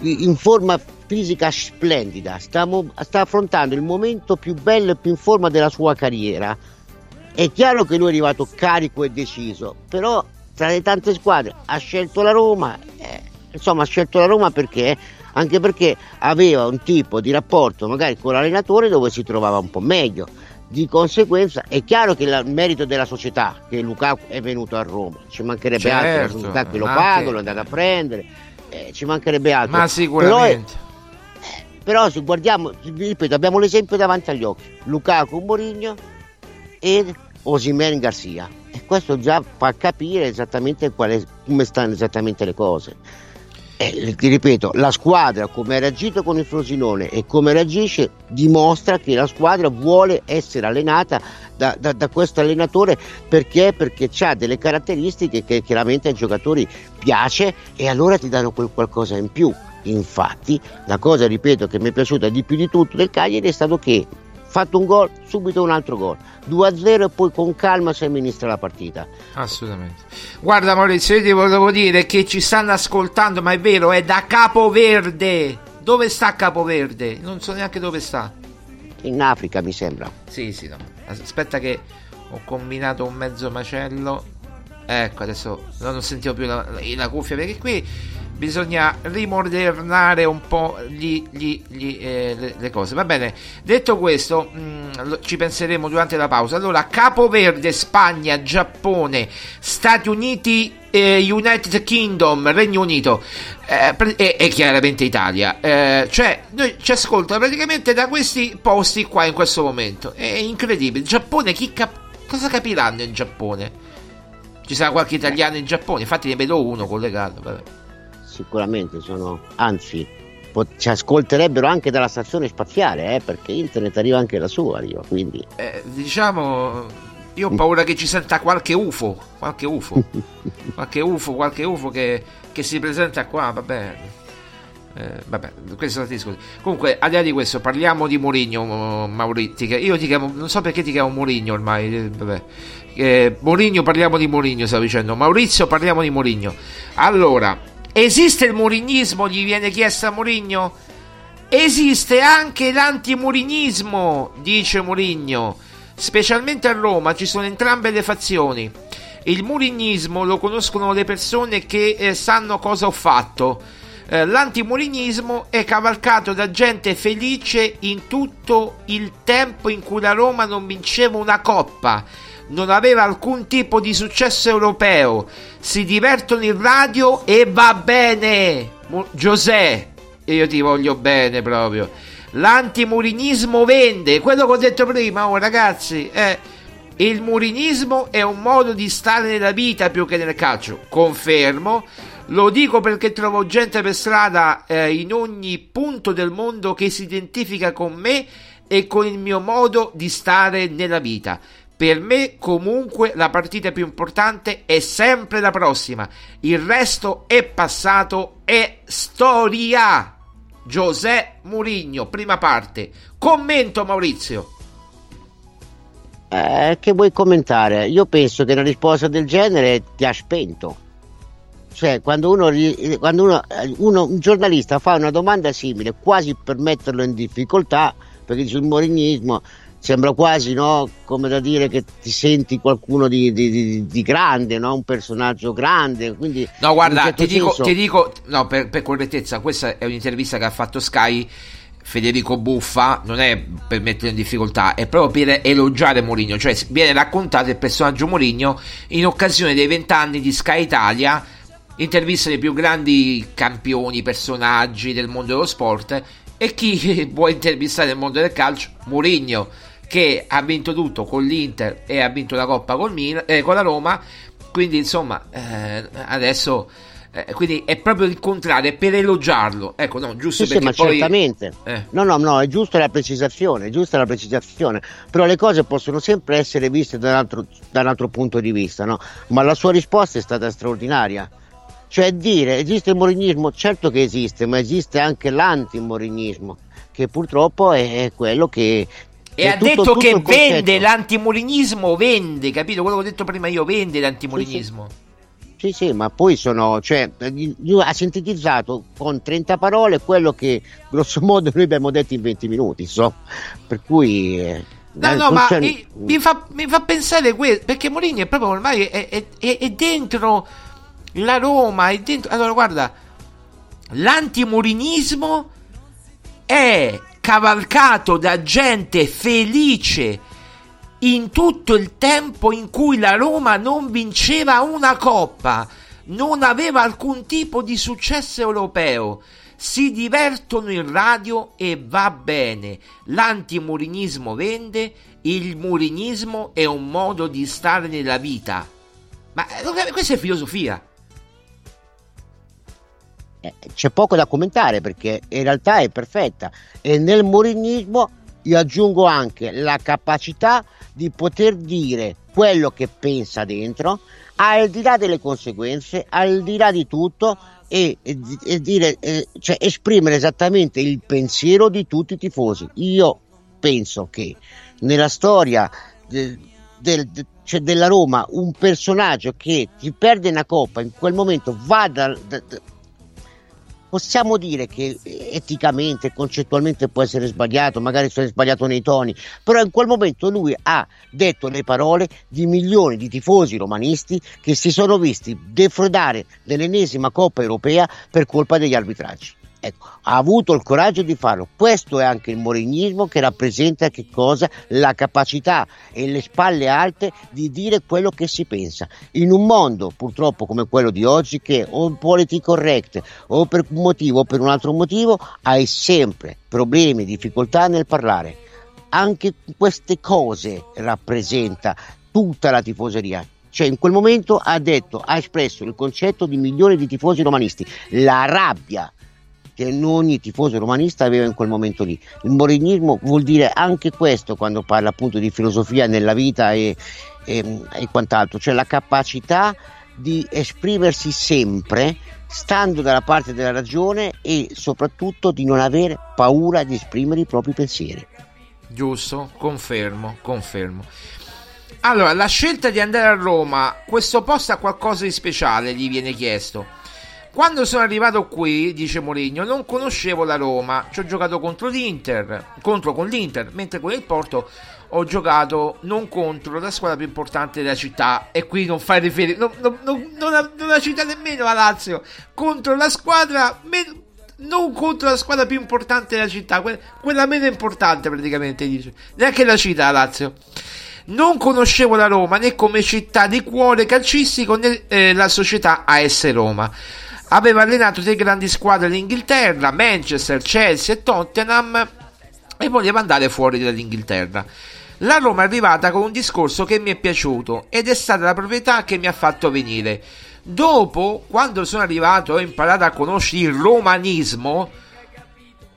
in forma fisica splendida, sta, sta affrontando il momento più bello e più in forma della sua carriera. È chiaro che lui è arrivato carico e deciso, però tra le tante squadre ha scelto la Roma, eh, insomma ha scelto la Roma perché? Anche perché aveva un tipo di rapporto magari con l'allenatore dove si trovava un po' meglio. Di conseguenza è chiaro che il merito della società che Lukaku è venuto a Roma, ci mancherebbe altro, la Certo, società che lo paga, lo è andata a prendere, eh, ci mancherebbe altro. Ma sicuramente. Però se guardiamo, ripeto, abbiamo l'esempio davanti agli occhi, Lukaku Mourinho e Osimen Garcia. E questo già fa capire esattamente qual è- come stanno esattamente le cose. E, ti ripeto, la squadra come ha reagito con il Frosinone e come reagisce dimostra che la squadra vuole essere allenata da, da- da questo allenatore perché? Perché ha delle caratteristiche che chiaramente ai giocatori piace e allora ti danno quel qualcosa in più. Infatti, la cosa, ripeto, che mi è piaciuta di più di tutto del Cagliari è stato che fatto un gol, subito un altro gol, 2-0 e poi con calma si amministra la partita. Assolutamente. Guarda Maurizio, io ti volevo dire che ci stanno ascoltando, ma è vero, è da Capoverde. Dove sta Capoverde? Non so neanche dove sta. In Africa mi sembra. Sì, sì, no. Aspetta che ho combinato un mezzo macello. Ecco, adesso non ho sentito più la, la cuffia perché qui bisogna rimodernare un po' gli, gli, gli, eh, le, le, cose. Va bene, detto questo, mh, ci penseremo durante la pausa. Allora, Capoverde, Spagna, Giappone, Stati Uniti, eh, United Kingdom, Regno Unito eh, e, e, chiaramente Italia. Eh, cioè, noi ci ascolta praticamente da questi posti qua in questo momento. È incredibile. Il Giappone, chi cap- cosa capiranno in Giappone? Ci sarà qualche italiano in Giappone, infatti ne vedo uno collegato. Vabbè sicuramente sono, anzi, ci ascolterebbero anche dalla stazione spaziale, eh, perché internet arriva anche da su, arriva, quindi... Eh, diciamo, io ho paura che ci senta qualche UFO, qualche UFO, (laughs) qualche UFO, qualche UFO che, che si presenta qua, vabbè. Eh, vabbè, questo è discussione. Comunque, al di là di questo, parliamo di Mourinho, Maurizio. Io ti chiamo, non so perché ti chiamo Mourinho ormai. Eh, vabbè. Eh, Mourinho, parliamo di Mourinho, stavo dicendo. Maurizio, parliamo di Mourinho. Allora, Esiste il murignismo? Gli viene chiesto a Murigno. Esiste anche l'antimurignismo, dice Murigno. Specialmente a Roma ci sono entrambe le fazioni. Il murignismo lo conoscono le persone che eh, sanno cosa ho fatto. Eh, l'antimurignismo è cavalcato da gente felice in tutto il tempo in cui la Roma non vinceva una coppa non aveva alcun tipo di successo europeo. Si divertono in radio e va bene. Giuseppe, io ti voglio bene proprio. L'antimurinismo vende, quello che ho detto prima, oh ragazzi, eh, il murinismo è un modo di stare nella vita più che nel calcio. Confermo. Lo dico perché trovo gente per strada eh, in ogni punto del mondo che si identifica con me e con il mio modo di stare nella vita. Per me comunque la partita più importante è sempre la prossima. Il resto è passato, è storia. José Murigno, prima parte. Commento Maurizio. Eh, che vuoi commentare? Io penso che una risposta del genere ti ha spento. Cioè, quando, uno, quando uno, uno, un giornalista fa una domanda simile, quasi per metterlo in difficoltà, perché sul morignismo sembra quasi no, come da dire che ti senti qualcuno di, di, di, di grande, no? un personaggio grande. Quindi no, guarda, certo ti, senso... dico, ti, dico, no, per, per, correttezza, questa è un'intervista che ha fatto Sky. Federico Buffa non è per mettere in difficoltà, è proprio per elogiare Mourinho, cioè viene raccontato il personaggio Mourinho in occasione dei vent'anni di Sky Italia, intervista dei più grandi campioni, personaggi del mondo dello sport e chi (laughs) vuole intervistare nel mondo del calcio? Mourinho che ha vinto tutto con l'Inter e ha vinto la Coppa col Milan, eh, con la Roma. Quindi, insomma, eh, adesso. Eh, quindi è proprio il contrario, è per elogiarlo. Ecco, no, giusto sì, perché sì, ma poi... certamente. Eh. No, no, no, è giusta la precisazione, è giusta la precisazione. Però le cose possono sempre essere viste da un altro, da un altro punto di vista, no? Ma la sua risposta è stata straordinaria. Cioè dire, esiste il morignismo? Certo che esiste, ma esiste anche l'antimorignismo, che purtroppo è quello che e ha tutto, detto tutto che vende l'antimurinismo, vende, capito? Quello che ho detto prima io, vende l'antimurinismo. Sì, sì, sì ma poi sono, cioè, ha sintetizzato con 30 parole quello che grosso modo noi abbiamo detto in 20 minuti, so. per cui... Eh, no, no, ma mi, mi, fa, mi, fa, pensare questo, perché Mourinho è proprio ormai è, è, è, è dentro la Roma, è dentro... Allora, guarda, l'antimurinismo è cavalcato da gente felice in tutto il tempo in cui la Roma non vinceva una coppa, non aveva alcun tipo di successo europeo. Si divertono in radio e va bene. L'antimurinismo vende, il murinismo è un modo di stare nella vita. Ma eh, questa è filosofia. Eh, c'è poco da commentare perché in realtà è perfetta e nel morinismo io aggiungo anche la capacità di poter dire quello che pensa dentro al di là delle conseguenze, al di là di tutto e, e, dire, cioè esprimere esattamente il pensiero di tutti i tifosi. Io penso che nella storia de, del, de, cioè della Roma un personaggio che ti perde una coppa in quel momento va da, da possiamo dire che eticamente, concettualmente può essere sbagliato, magari è sbagliato nei toni, però in quel momento lui ha detto le parole di milioni di tifosi romanisti che si sono visti defraudare dell'ennesima Coppa Europea per colpa degli arbitraggi. Ecco, ha avuto il coraggio di farlo. Questo è anche il morignismo che rappresenta che cosa? La capacità e le spalle alte di dire quello che si pensa. In un mondo purtroppo come quello di oggi che o politically correct o per un motivo o per un altro motivo hai sempre problemi, difficoltà nel parlare. Anche queste cose rappresenta tutta la tifoseria, cioè in quel momento ha detto, ha espresso il concetto di milioni di tifosi romanisti, la rabbia che ogni tifoso romanista aveva in quel momento lì. Il morinismo vuol dire anche questo quando parla appunto di filosofia nella vita e, e, e quant'altro, cioè la capacità di esprimersi sempre stando dalla parte della ragione e soprattutto di non avere paura di esprimere i propri pensieri. Giusto, confermo, confermo. Allora, la scelta di andare a Roma, questo posto ha qualcosa di speciale, gli viene chiesto. Quando sono arrivato qui, dice Mourinho, non conoscevo la Roma, ci ho giocato contro l'Inter, contro con l'Inter, mentre con il Porto ho giocato non contro la squadra più importante della città e qui non fai riferimento, non, non, non, non, la cita nemmeno la Lazio, contro la squadra meno, non contro la squadra più importante della città, quella, meno importante praticamente dice, neanche la cita la Lazio. Non conoscevo la Roma né come città di cuore calcistico né eh, la società AS Roma. Aveva allenato tre grandi squadre d'Inghilterra, Manchester, Chelsea e Tottenham, e voleva andare fuori dall'Inghilterra. La Roma è arrivata con un discorso che mi è piaciuto ed è stata la proprietà che mi ha fatto venire. Dopo, quando sono arrivato ho imparato a conoscere il romanismo,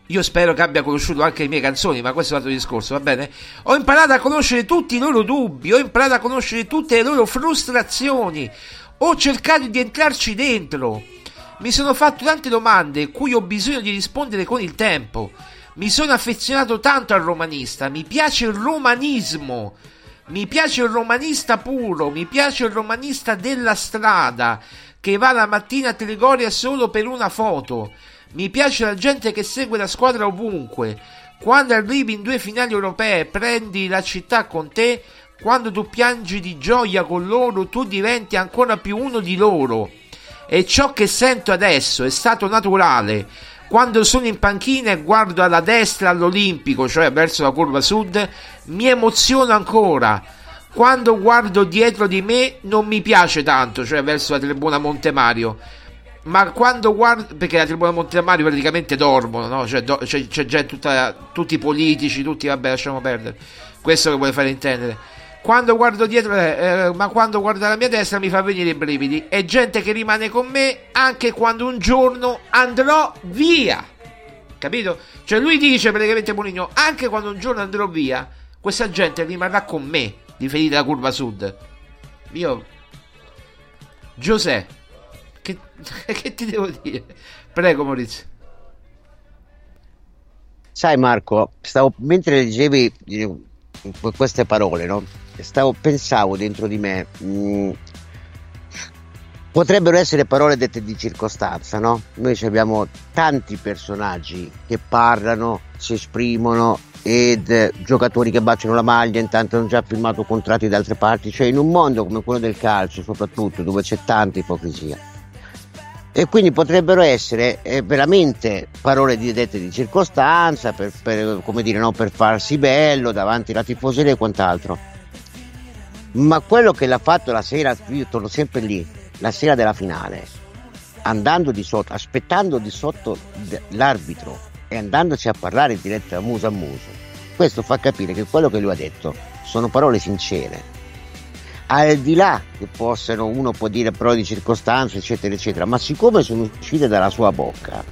io spero che abbia conosciuto anche le mie canzoni, ma questo è un altro discorso, va bene? Ho imparato a conoscere tutti i loro dubbi, ho imparato a conoscere tutte le loro frustrazioni, ho cercato di entrarci dentro. Mi sono fatto tante domande cui ho bisogno di rispondere con il tempo. Mi sono affezionato tanto al romanista, mi piace il romanismo. Mi piace il romanista puro, mi piace il romanista della strada, che va la mattina a Trigoria solo per una foto. Mi piace la gente che segue la squadra ovunque. Quando arrivi in due finali europee, prendi la città con te. Quando tu piangi di gioia con loro, tu diventi ancora più uno di loro e ciò che sento adesso è stato naturale. Quando sono in panchina e guardo alla destra all'Olimpico, cioè verso la curva sud, mi emoziono ancora. Quando guardo dietro di me non mi piace tanto, cioè verso la tribuna Monte Mario. Ma quando guardo, perché la tribuna Monte Mario praticamente dormono, no? Cioè, do, c'è, c'è gente, tutta, tutti i politici, tutti, vabbè, lasciamo perdere. Questo che vuole fare intendere quando guardo dietro, eh, eh, ma quando guardo alla mia destra mi fa venire i brividi. È gente che rimane con me anche quando un giorno andrò via. Capito? Cioè lui dice praticamente Moligno, anche quando un giorno andrò via, questa gente rimarrà con me, riferita alla curva sud. Io... Giuseppe, che, (laughs) che ti devo dire? Prego Maurizio. Sai Marco, stavo, mentre leggevi eh, queste parole, no? Stavo, pensavo dentro di me, mh, mm, potrebbero essere parole dette di circostanza, no? Noi abbiamo tanti personaggi che parlano, si esprimono ed eh, giocatori che baciano la maglia, intanto hanno già firmato contratti da altre parti, cioè in un mondo come quello del calcio soprattutto, dove c'è tanta ipocrisia. E quindi potrebbero essere eh, veramente parole di, dette di circostanza, per, per, come dire, no, per farsi bello davanti alla tifoseria e quant'altro ma quello che l'ha fatto la sera, io torno sempre lì, la sera della finale, andando di sotto, aspettando di sotto l'arbitro e andandoci a parlare in diretta muso a muso, questo fa capire che quello che lui ha detto sono parole sincere. Al di là che possano, uno può dire parole di circostanza, eccetera, eccetera, ma siccome sono uscite dalla sua bocca,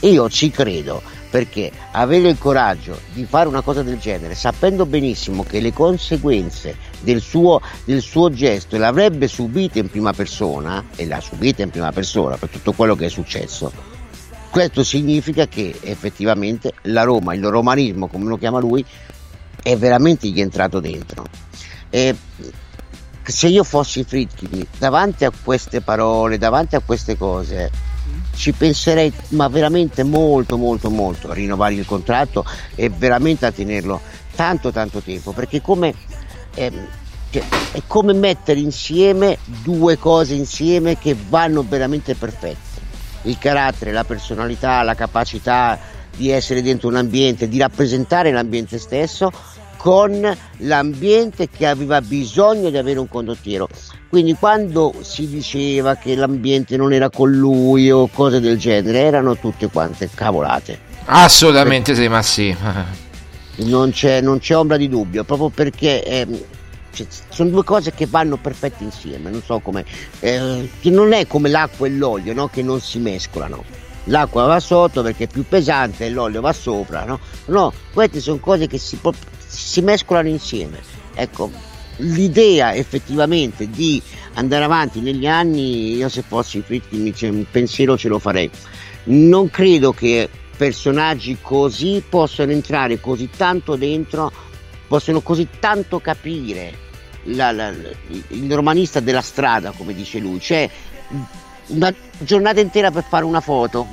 io ci credo perché avere il coraggio di fare una cosa del genere, sapendo benissimo che le conseguenze del suo, del suo gesto le avrebbe subite in prima persona, e le ha subite in prima persona per tutto quello che è successo, questo significa che effettivamente la Roma, il romanismo come lo chiama lui, è veramente gli entrato dentro. E se io fossi Fritkin, davanti a queste parole, davanti a queste cose, ci penserei ma veramente molto molto molto. A rinnovare il contratto e veramente a tenerlo tanto tanto tempo perché come ehm, cioè, è come mettere insieme due cose insieme che vanno veramente perfette. Il carattere, la personalità, la capacità di essere dentro un ambiente, di rappresentare l'ambiente stesso con l'ambiente che aveva bisogno di avere un condottiero. Quindi quando si diceva che l'ambiente non era con lui o cose del genere, erano tutte quante cavolate. Assolutamente sì, ma sì. (laughs) Non c'è, non c'è ombra di dubbio, proprio perché ehm, cioè, sono due cose che vanno perfette insieme, non so come... Eh, non è come l'acqua e l'olio, no? Che non si mescolano l'acqua va sotto perché è più pesante e l'olio va sopra, no? No, queste sono cose che si, si mescolano insieme. Ecco, l'idea effettivamente di andare avanti negli anni, io se fossi Fritti un pensiero ce lo farei. Non credo che personaggi così possano entrare così tanto dentro, possano così tanto capire la, la, il romanista della strada, come dice lui. Cioè, una giornata intera per fare una foto.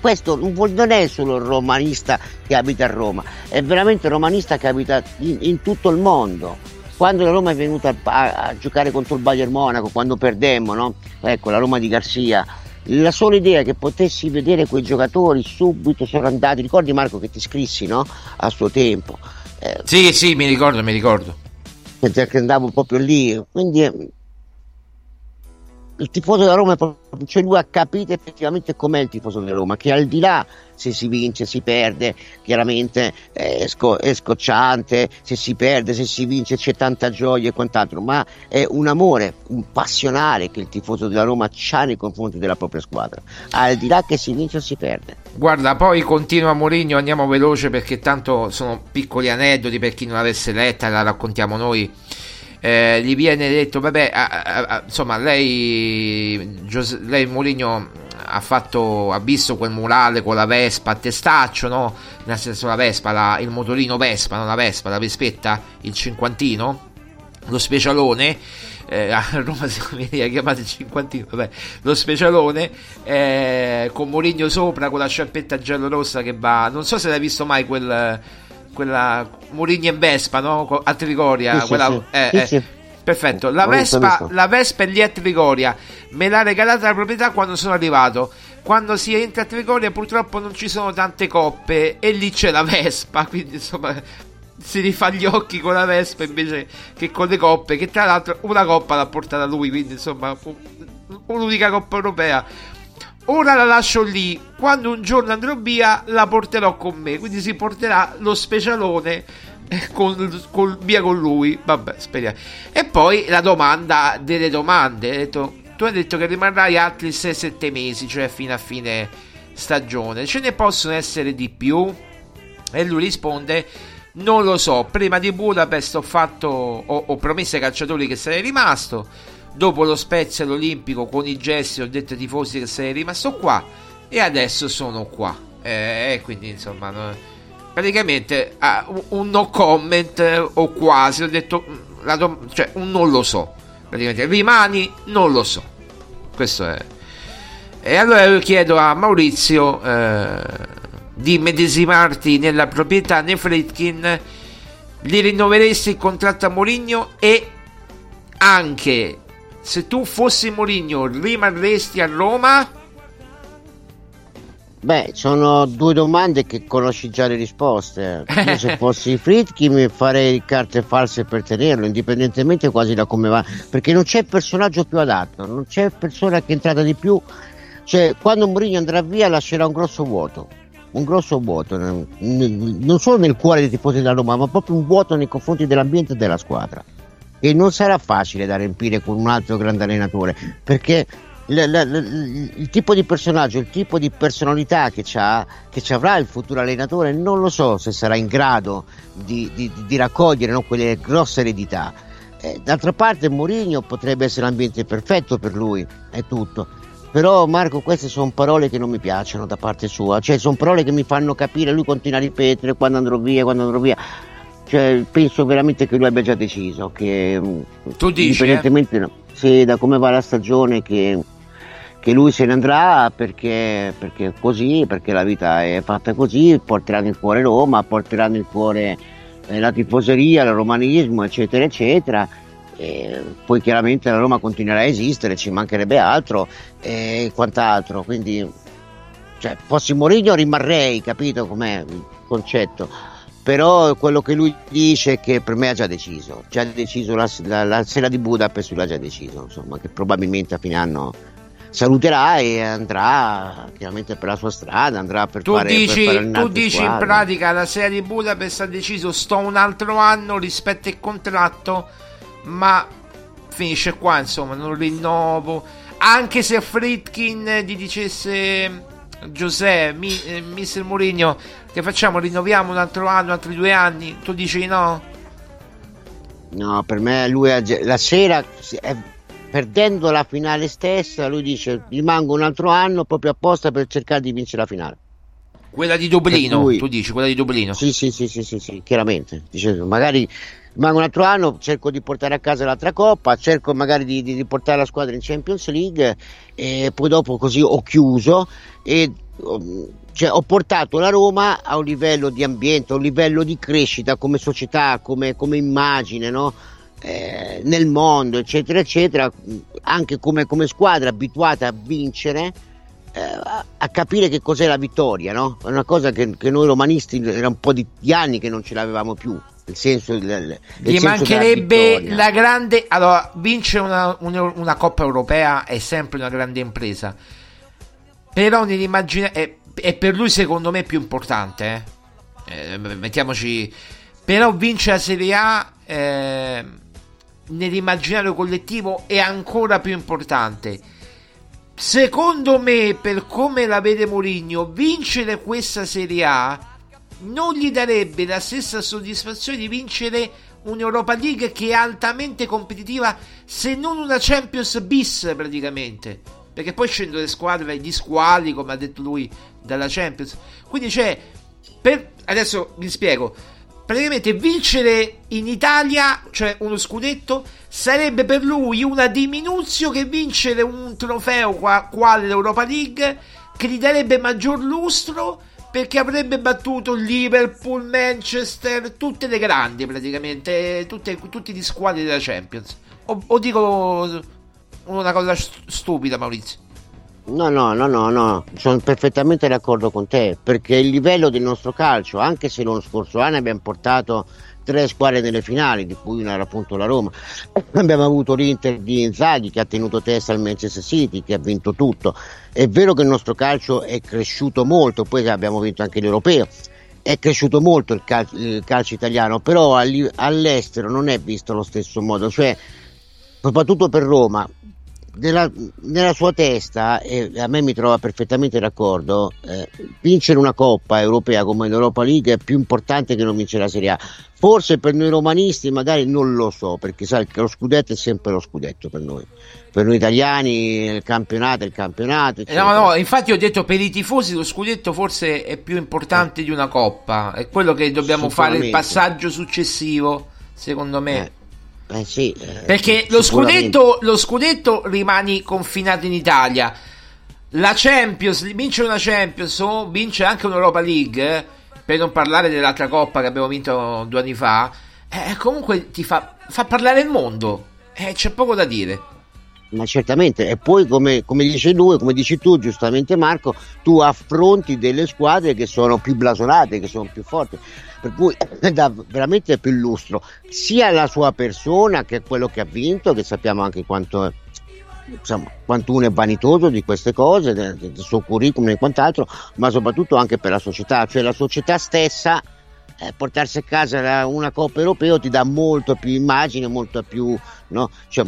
Questo non è solo il romanista che abita a Roma, è veramente il romanista che abita in, in tutto il mondo. Quando la Roma è venuta a, a, giocare contro il Bayern Monaco, quando perdemmo, no? ecco la Roma di Garcia, la sola idea che potessi vedere quei giocatori subito sono andati. Ricordi Marco che ti scrissi no? a suo tempo? Eh, sì, sì, mi ricordo, mi ricordo. Che andavo proprio lì, quindi il tifoso della Roma cioè lui ha capito effettivamente com'è il tifoso della Roma, che al di là se si vince, si perde, chiaramente è, sco- è scocciante, se si perde, se si vince c'è tanta gioia e quant'altro, ma è un amore, un passionale che il tifoso della Roma ha nei confronti della propria squadra, al di là che si vince o si perde. Guarda, poi continua Mourinho, andiamo veloce perché tanto sono piccoli aneddoti per chi non l'avesse letta, la raccontiamo noi eh, gli viene detto, vabbè, a, a, a, insomma, lei, Giose, lei Mourinho ha, fatto, ha visto quel murale con la Vespa a testaccio, no? Nel senso la Vespa, la, il motorino Vespa, non la Vespa, la Vespetta, il cinquantino, lo specialone. Eh, (laughs) a Roma si (laughs) viene chiamato il cinquantino, vabbè, lo specialone eh, con Mourinho sopra con la sciarpetta giallo-rossa che va. Non so se l'hai visto mai quel quella Murigna e Vespa, no? A Trigoria. Sì, quella, sì, eh, sì. Eh, perfetto. La Vespa, la Vespa è lì a Trigoria. Me l'ha regalata la proprietà quando sono arrivato. Quando si entra a Trigoria, purtroppo non ci sono tante coppe. E lì c'è la Vespa. (laughs) Quindi, insomma, si rifà gli occhi con la Vespa invece che con le coppe. Che tra l'altro, una coppa l'ha portata lui. Quindi, insomma, un'unica coppa europea. Ora la lascio lì. Quando un giorno andrò via, la porterò con me. Quindi si porterà lo specialone eh, con, con, via con lui. Vabbè, speriamo. E poi la domanda delle domande. Detto, tu hai detto che rimarrai altri 6-7 mesi, cioè fino a fine stagione. Ce ne possono essere di più? E lui risponde: Non lo so. Prima di Budapest ho fatto. Ho, ho promesso ai calciatori che sarei rimasto dopo lo Spezia all'Olimpico con i gesti ho detto ai tifosi che sei rimasto qua e adesso sono qua. E eh, quindi insomma no, praticamente uh, un no comment o quasi ho detto mm, dom- cioè un non lo so. Praticamente rimani non lo so. Questo è. E allora io chiedo a Maurizio eh, di medesimarti nella proprietà Fritkin gli rinnoveresti il contratto a Mourinho e anche se tu fossi Mourinho rimarresti a Roma? Beh, sono due domande che conosci già le risposte. Io se (laughs) fossi Fritkin farei carte false per tenerlo, indipendentemente quasi da come va, perché non c'è personaggio più adatto, non c'è persona che è entrata di più. Cioè, quando Mourinho andrà via lascerà un grosso vuoto, un grosso vuoto, non solo nel cuore dei tifosi della Roma, ma proprio un vuoto nei confronti dell'ambiente e della squadra e non sarà facile da riempire con un altro grande allenatore perché l- l- il tipo di personaggio, il tipo di personalità che, che ci avrà il futuro allenatore non lo so se sarà in grado di, di, di raccogliere no, quelle grosse eredità. Eh, d'altra parte Mourinho potrebbe essere l'ambiente perfetto per lui, è tutto. Però Marco queste sono parole che non mi piacciono da parte sua, cioè sono parole che mi fanno capire, lui continua a ripetere quando andrò via, quando andrò via cioè, penso veramente che lui abbia già deciso che tu dici indipendentemente eh? sì, da come va la stagione che, che lui se ne andrà perché, perché così, perché la vita è fatta così, porterà nel cuore Roma, porterà nel cuore eh, la tifoseria, il romanismo, eccetera, eccetera. E poi chiaramente la Roma continuerà a esistere, ci mancherebbe altro e quant'altro. Quindi, cioè, fossi Mourinho rimarrei, capito com'è il concetto? Però quello che lui dice è che per me ha già deciso, già deciso la, la, la sera di Budapest l'ha già deciso, insomma, che probabilmente a fine anno saluterà e andrà chiaramente per la sua strada, andrà per tu fare, dici, per fare tu dici in pratica la serie di Budapest ha deciso sto un altro anno rispetto al contratto, ma finisce qua, insomma, non rinnovo. Anche se Fritkin gli dicesse Giuseppe, mi, eh, Mister Mourinho, che facciamo? Rinnoviamo un altro anno, altri due anni? Tu dici no? No, per me lui la sera è, perdendo la finale stessa, lui dice rimango un altro anno proprio apposta per cercare di vincere la finale. Quella di Dublino, lui, tu dici, quella di Dublino. Sì, sì, sì, sì, sì, sì chiaramente. Dice, magari rimango un altro anno, cerco di portare a casa l'altra coppa, cerco magari di, di, di portare la squadra in Champions League e poi dopo così ho chiuso e cioè, ho portato la Roma a un livello di ambiente, a un livello di crescita come società, come, come immagine, no? eh, nel mondo, eccetera, eccetera, anche come, come squadra abituata a vincere. Eh, a, a, capire che cos'è la vittoria, no? È una cosa che, che noi romanisti era un po' di, di anni che non ce l'avevamo più il senso del, gli mancherebbe la grande allora vincere una, una, una, coppa europea è sempre una grande impresa. Però nell'immagine è, è per lui secondo me più importante eh? Eh, mettiamoci però vincere la Serie A eh, nell'immaginario collettivo è ancora più importante. Secondo me per come la vede Mourinho vincere questa Serie A non gli darebbe la stessa soddisfazione di vincere un'Europa League che è altamente competitiva, se non una Champions bis praticamente. Perché poi scendono le squadre gli squali, come ha detto lui, dalla Champions. Quindi c'è. Per, adesso vi spiego. Praticamente vincere in Italia, cioè uno scudetto, sarebbe per lui una diminuzione che vincere un trofeo qua, quale l'Europa League, che gli darebbe maggior lustro perché avrebbe battuto Liverpool, Manchester, tutte le grandi praticamente, tutte, tutti gli squadri della Champions. O, o dico una cosa stupida, Maurizio? No, no, no, no, no, sono perfettamente d'accordo con te, perché il livello del nostro calcio, anche se l'anno scorso anno abbiamo portato tre squadre nelle finali, di cui una era appunto la Roma. (clears throat) Abbiamo avuto l'Inter di Inzaghi che ha tenuto testa al Manchester City, che ha vinto tutto. È vero che il nostro calcio è cresciuto molto, poi abbiamo vinto anche l'Europeo. È cresciuto molto il, cal- il calcio italiano, però all'estero non è visto allo stesso modo, cioè soprattutto per Roma, nella, nella, sua testa, e a me mi trova perfettamente d'accordo, eh, vincere una coppa europea come l'Europa League è più importante che non vincere la Serie A. Forse per noi romanisti magari non lo so, perché sai che lo scudetto è sempre lo scudetto per noi. Per noi italiani il campionato è il campionato. Eccetera. No, no, infatti ho detto per i tifosi lo scudetto forse è più importante eh. di una coppa, è quello che dobbiamo fare il passaggio successivo, secondo me. Eh. Eh sì, eh, Perché lo scudetto, lo scudetto rimani confinato in Italia. La Champions, vince una Champions o vince anche un'Europa League, eh, per non parlare dell'altra coppa che abbiamo vinto due anni fa, eh, comunque ti fa, fa, parlare il mondo. Eh, c'è poco da dire. Ma certamente, e poi come, come dice lui, come dici tu giustamente Marco, tu affronti delle squadre che sono più blasonate, che sono più forti per cui dà veramente più lustro sia alla sua persona che a quello che ha vinto, che sappiamo anche quanto, insomma, quanto è vanitoso di queste cose, del, del suo curriculum e quant'altro, ma soprattutto anche per la società, cioè la società stessa. Eh, portarsi a casa una Coppa Europea ti dà molto più immagine, molto più, no? cioè,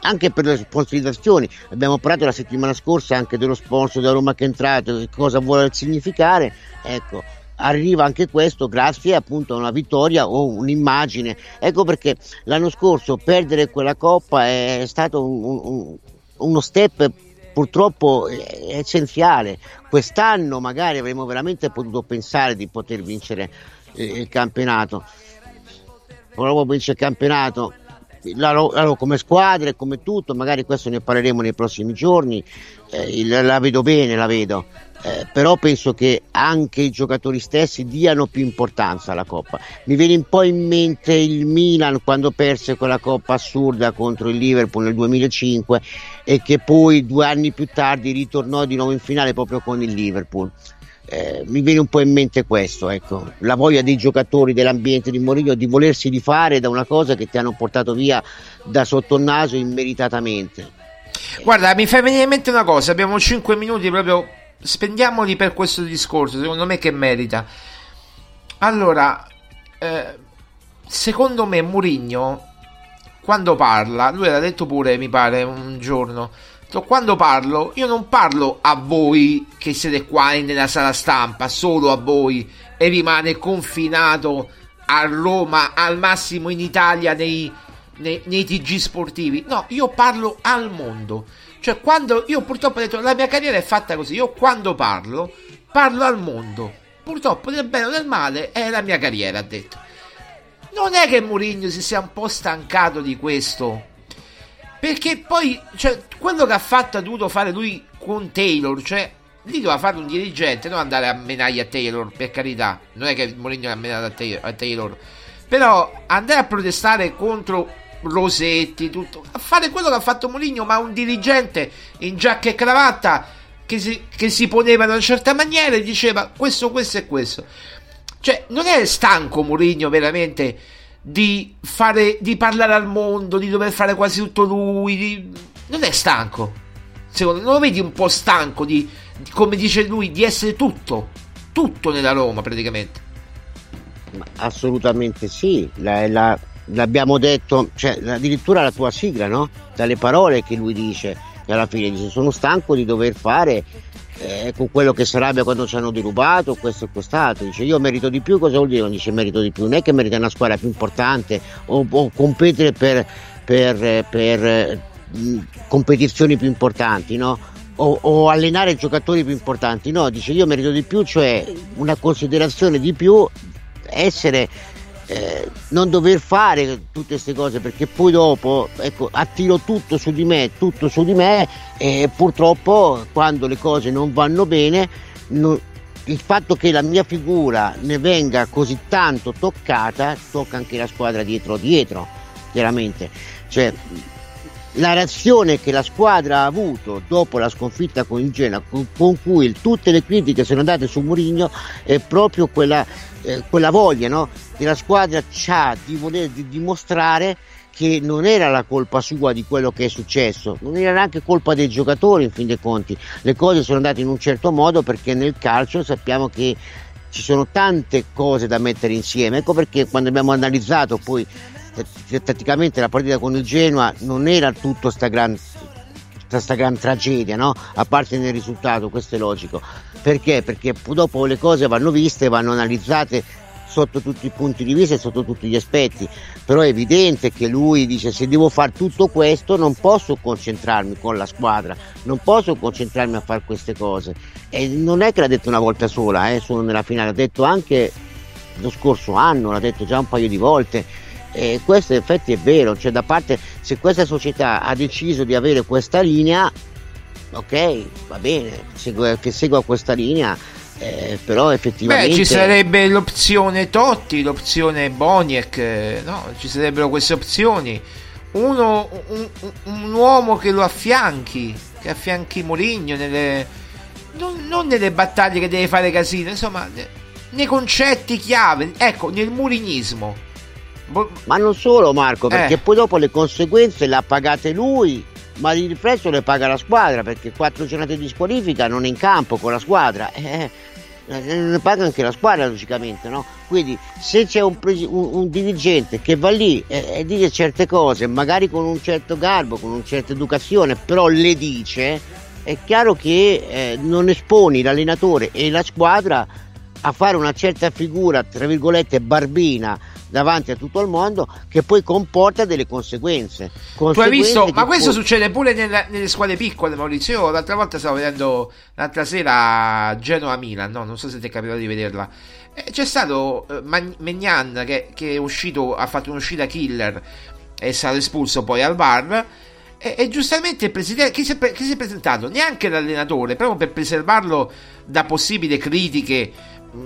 anche per le sponsorizzazioni. Abbiamo parlato la settimana scorsa anche dello sponsor da Roma che è entrato, cosa vuole significare. Ecco, arriva anche questo grazie appunto a una vittoria o un'immagine. Ecco perché l'anno scorso perdere quella coppa è stato un, un, uno step purtroppo essenziale. Quest'anno magari avremmo veramente potuto pensare di poter vincere il campionato. Provo vincere il campionato. la, la, come squadra e come tutto, magari questo ne parleremo nei prossimi giorni, eh, la vedo bene, la vedo. Eh, però penso che anche i giocatori stessi diano più importanza alla Coppa. Mi viene un po' in mente il Milan quando perse quella Coppa assurda contro il Liverpool nel 2005 e che poi due anni più tardi ritornò di nuovo in finale proprio con il Liverpool. Eh, mi viene un po' in mente questo, ecco, la voglia dei giocatori dell'ambiente di Mourinho di volersi rifare da una cosa che ti hanno portato via da sotto il naso immeritatamente. Guarda, mi fai venire in mente una cosa, abbiamo 5 minuti proprio spendiamoli per questo discorso, secondo me che merita. Allora, eh, secondo me Mourinho quando parla, lui l'ha detto pure, mi pare, un giorno. Quando parlo, io non parlo a voi che siete qua nella sala stampa, solo a voi, e rimane confinato a Roma, al massimo in Italia, nei, nei, nei TG sportivi. No, io parlo al mondo. Cioè, quando io purtroppo ho detto la mia carriera è fatta così, io quando parlo, parlo al mondo. Purtroppo nel bene o nel male è la mia carriera, ha detto. Non è che Mourinho si sia un po' stancato di questo. Perché poi, cioè, quello che ha fatto ha dovuto fare lui con Taylor, cioè, lì doveva fare un dirigente, non andare a menare a Taylor, per carità. Non è che Mourinho ha menato a Taylor. Però andare a protestare contro Rosetti, tutto. A fare quello che ha fatto Moligno, ma un dirigente in giacca e cravatta che si, che si poneva in una certa maniera e diceva questo, questo e questo. Cioè, non è stanco Mourinho veramente di, fare, di parlare al mondo, di dover fare quasi tutto lui. Di... Non è stanco. Secondo non lo vedi un po' stanco di, di, come dice lui, di essere tutto, tutto nella Roma praticamente. Assolutamente sì. La, la, l'abbiamo detto, cioè, addirittura la tua sigla, no? Dalle parole che lui dice, alla fine dice sono stanco di dover fare eh, con quello che sarebbe quando ci hanno derubato, questo e quest'altro. Dice io merito di più, cosa vuol dire? Non dice merito di più, non è che merita una squadra più importante o, o competere per, per, per mh, competizioni più importanti, no? O, o, allenare giocatori più importanti, no, dice io merito di più, cioè una considerazione di più, essere eh, non dover fare tutte queste cose perché poi dopo ecco, attiro tutto su di me, tutto su di me e purtroppo quando le cose non vanno bene non, il fatto che la mia figura ne venga così tanto toccata tocca anche la squadra dietro dietro chiaramente. Cioè la reazione che la squadra ha avuto dopo la sconfitta con il Genoa, con, cui tutte le critiche sono andate su Mourinho, è proprio quella, eh, quella voglia no? che squadra ha di voler di dimostrare che non era la colpa sua di quello che è successo, non era neanche colpa dei giocatori in fin dei conti, le cose sono andate in un certo modo perché nel calcio sappiamo che ci sono tante cose da mettere insieme, ecco perché quando abbiamo analizzato poi tatticamente la partita con il Genoa non era tutto sta gran, sta gran tragedia, no? a parte nel risultato, questo è logico. Perché? Perché dopo le cose vanno viste, vanno analizzate sotto tutti i punti di vista e sotto tutti gli aspetti, però è evidente che lui dice se devo fare tutto questo non posso concentrarmi con la squadra, non posso concentrarmi a fare queste cose. E non è che l'ha detto una volta sola, eh, solo nella finale, l'ha detto anche lo scorso anno, l'ha detto già un paio di volte. E questo in effetti è vero, cioè da parte se questa società ha deciso di avere questa linea, ok, va bene, segue, che segua questa linea, eh, però effettivamente... Beh, ci sarebbe l'opzione Totti, l'opzione Boniek, eh, no? ci sarebbero queste opzioni. Uno, un, un, uomo che lo affianchi, che affianchi Moligno nelle, non, non, nelle battaglie che deve fare casino, insomma, nei concetti chiave, ecco, nel murignismo ma non solo Marco, perché eh. poi dopo le conseguenze le ha pagate lui, ma di riflesso le paga la squadra, perché quattro giornate di squalifica non è in campo con la squadra. Eh, eh ne paga anche la squadra logicamente no? quindi se c'è un, un, un dirigente che va lì e, e, dice certe cose magari con un certo garbo con una certa educazione però le dice è chiaro che eh, non esponi l'allenatore e la squadra a fare una certa figura tra virgolette barbina davanti a tutto il mondo che poi comporta delle conseguenze. conseguenze tu hai visto, ma questo poi... succede pure nelle, nelle, squadre piccole, Maurizio. L'altra volta stavo vedendo l'altra sera Genoa-Milan, no? non so se ti è capitato di vederla. Eh, c'è stato eh, Magnan che, che, è uscito, ha fatto un'uscita killer è stato espulso poi al VAR. E, e giustamente il presidente, chi si, è, chi si è presentato? Neanche l'allenatore, proprio per preservarlo da possibili critiche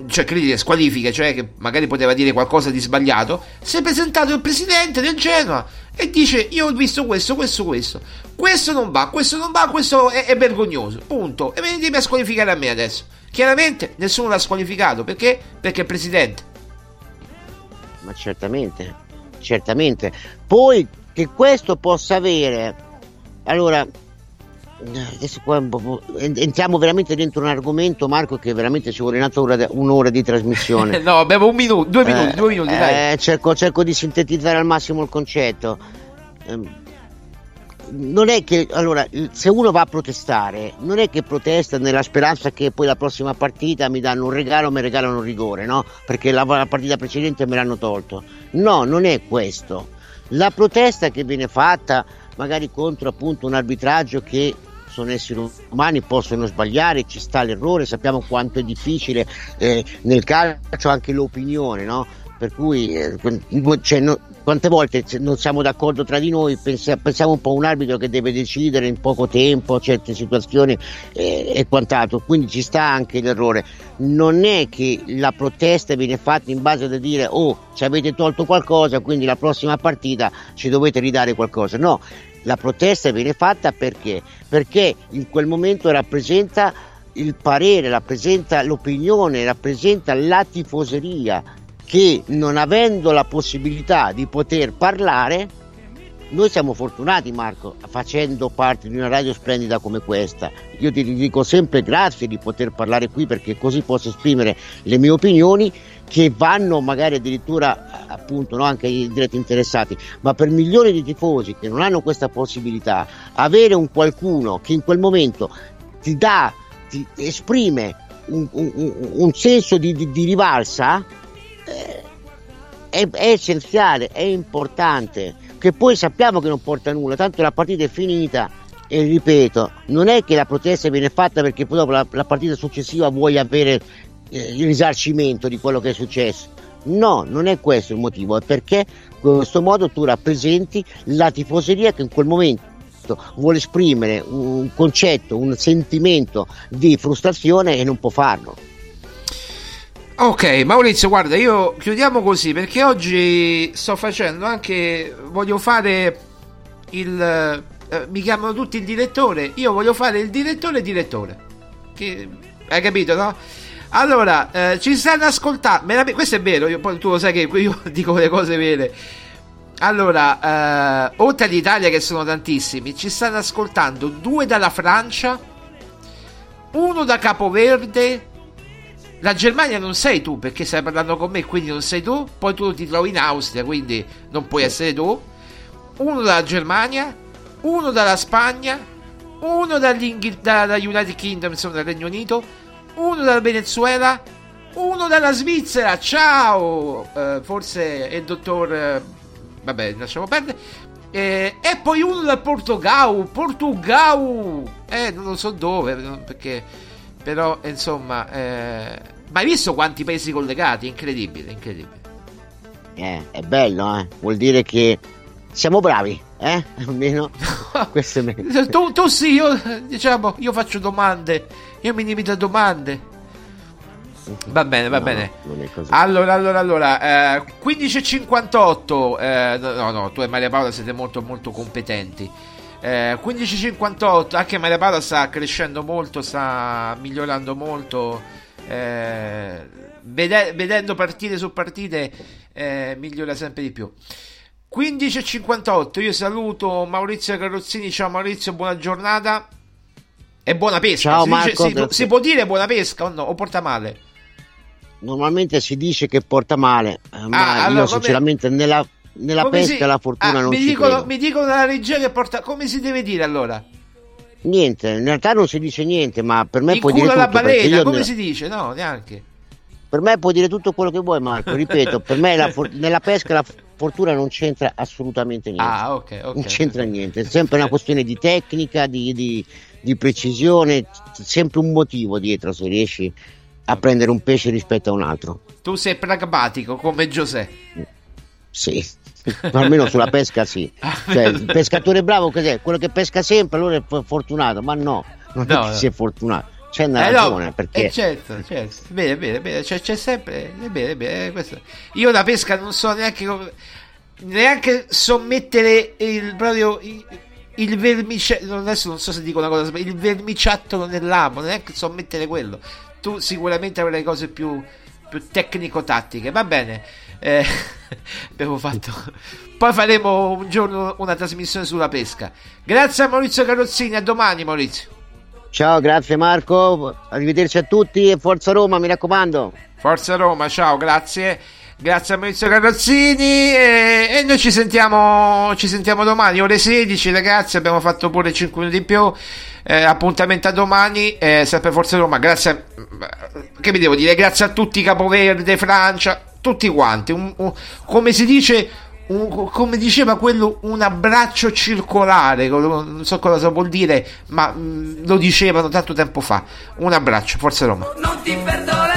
cioè critiche, squalifiche, cioè che magari poteva dire qualcosa di sbagliato, si è presentato il presidente del Genoa e dice io ho visto questo, questo, questo, questo non va, questo non va, questo è, è vergognoso, punto, e venite a squalificare a me adesso. Chiaramente nessuno l'ha squalificato, perché? Perché è presidente. Ma certamente, certamente. Poi che questo possa avere, allora adesso qua entriamo veramente dentro un argomento Marco che veramente ci vuole un'ora, un'ora di trasmissione. (laughs) No abbiamo un minuto due minuti, eh, due minuti eh, cerco, cerco, di sintetizzare al massimo il concetto. Eh, non è che allora se uno va a protestare non è che protesta nella speranza che poi la prossima partita mi danno un regalo mi regalano un rigore no? Perché la, la partita precedente me l'hanno tolto. No non è questo. La protesta che viene fatta magari contro appunto un arbitraggio che sono esseri umani, possono sbagliare, ci sta l'errore, sappiamo quanto è difficile eh, nel calcio anche l'opinione, no? Per cui eh, cioè, no, quante volte non siamo d'accordo tra di noi, pensiamo, un po' a un arbitro che deve decidere in poco tempo certe situazioni eh, e quant'altro, quindi ci sta anche l'errore. Non è che la protesta viene fatta in base a dire oh ci avete tolto qualcosa, quindi la prossima partita ci dovete ridare qualcosa, no, la protesta viene fatta perché? Perché in quel momento rappresenta il parere, rappresenta l'opinione, rappresenta la tifoseria che non avendo la possibilità di poter parlare, noi siamo fortunati Marco facendo parte di una radio splendida come questa. Io ti dico sempre grazie di poter parlare qui perché così posso esprimere le mie opinioni che vanno magari addirittura appunto no, anche ai diretti interessati, ma per milioni di tifosi che non hanno questa possibilità, avere un qualcuno che in quel momento ti dà, ti esprime un, un, un senso di, di, di rivalsa, eh, è, è essenziale, è importante, che poi sappiamo che non porta a nulla, tanto la partita è finita e ripeto, non è che la protesta viene fatta perché poi dopo la, la partita successiva vuoi avere eh, il risarcimento di quello che è successo. No, non è questo il motivo, è perché in questo modo tu rappresenti la tifoseria che in quel momento vuole esprimere un concetto, un sentimento di frustrazione e non può farlo. Ok, Maurizio, guarda, io chiudiamo così perché oggi sto facendo anche. Voglio fare il. Eh, mi chiamano tutti il direttore. Io voglio fare il direttore direttore. Che, hai capito, no? Allora, eh, ci stanno ascoltando. Questo è vero, io, tu lo sai che io (laughs) dico le cose vere. Allora, eh, oltre all'Italia che sono tantissimi, ci stanno ascoltando due dalla Francia, uno da Capoverde la Germania non sei tu perché stai parlando con me, quindi non sei tu. Poi tu ti trovi in Austria, quindi non puoi essere tu. Uno dalla Germania, uno dalla Spagna, uno dalla United Kingdom, insomma dal Regno Unito, uno dal Venezuela, uno dalla Svizzera. Ciao! Uh, forse è il dottor. Uh, vabbè, lasciamo perdere. Eh, e poi uno dal Portogallo, Portogallo, eh, non lo so dove, perché però, insomma, eh... ma hai visto quanti paesi collegati? Incredibile, incredibile. Eh, è bello, eh. Vuol dire che siamo bravi, eh? (laughs) Almeno (laughs) questo è meglio. Tu, tu sì, io, diciamo, io faccio domande, io mi limito a domande. Va bene, va no, bene. Allora, allora, allora, eh, 15.58. Eh, no, no, tu e Maria Paola siete molto, molto competenti. Eh, 15.58, anche Maria Paola sta crescendo molto, sta migliorando molto. Eh, vede- vedendo partite su partite eh, migliora sempre di più. 15.58, io saluto Maurizio Carrozzini, ciao Maurizio, buona giornata e buona pesca. Ciao si, Marco, dice, si, si, può dire buona pesca o no? O porta male? Normalmente si dice che porta male, eh, ma ah, allora, io sinceramente come... nella nella pesca si... la fortuna ah, non mi ci dicono, credo. mi dicono dalla regia che porta come si deve dire allora? Niente, in realtà non si dice niente, ma per me puoi dire tutto. la balena, come ne... si dice? No, neanche. Per me puoi dire tutto quello che vuoi, Marco. (laughs) Ripeto, per me for... nella pesca la fortuna non c'entra assolutamente niente. Ah, ok, ok. Non c'entra niente, è sempre una questione di tecnica, di, di, di precisione, sempre un motivo dietro se riesci a prendere un pesce rispetto a un altro. Tu sei pragmatico come Giuseppe. Sì, (laughs) almeno sulla pesca sì. Cioè, il pescatore bravo cos'è? Quello che pesca sempre, allora è fortunato, ma no, non No, è che no. sia fortunato. C'è una Eh, no, ragione, perché eh, certo, certo. Bene, bene, bene. C'è, c'è sempre. È bene, è bene. eh, questo. Io la pesca non so neanche come. Neanche so mettere il proprio. Il, il vermiciattolo. Adesso non so se dico una cosa. Il vermiciattolo nell'amo. Neanche so mettere quello. Tu sicuramente avrai cose più, più tecnico-tattiche. Va bene. Eh, (laughs) abbiamo fatto. Poi faremo un giorno una trasmissione sulla pesca. Grazie a Maurizio Carrozzini. A domani, Maurizio. Ciao, grazie Marco, arrivederci a tutti e forza Roma, mi raccomando. Forza Roma, ciao, grazie. Grazie a Maurizio Carrozzini e, e noi ci sentiamo, ci sentiamo domani, ore 16 ragazzi, abbiamo fatto pure 5 minuti in più, eh, appuntamento a domani, eh, sempre Forza Roma, grazie, a- che vi devo dire, grazie a tutti, Capoverde, Francia, tutti quanti, un- un- come si dice, un- come diceva quello, un abbraccio circolare, non so cosa vuol dire, ma mm, lo dicevano tanto tempo fa, un abbraccio, Forza Roma. non ti perdonerei.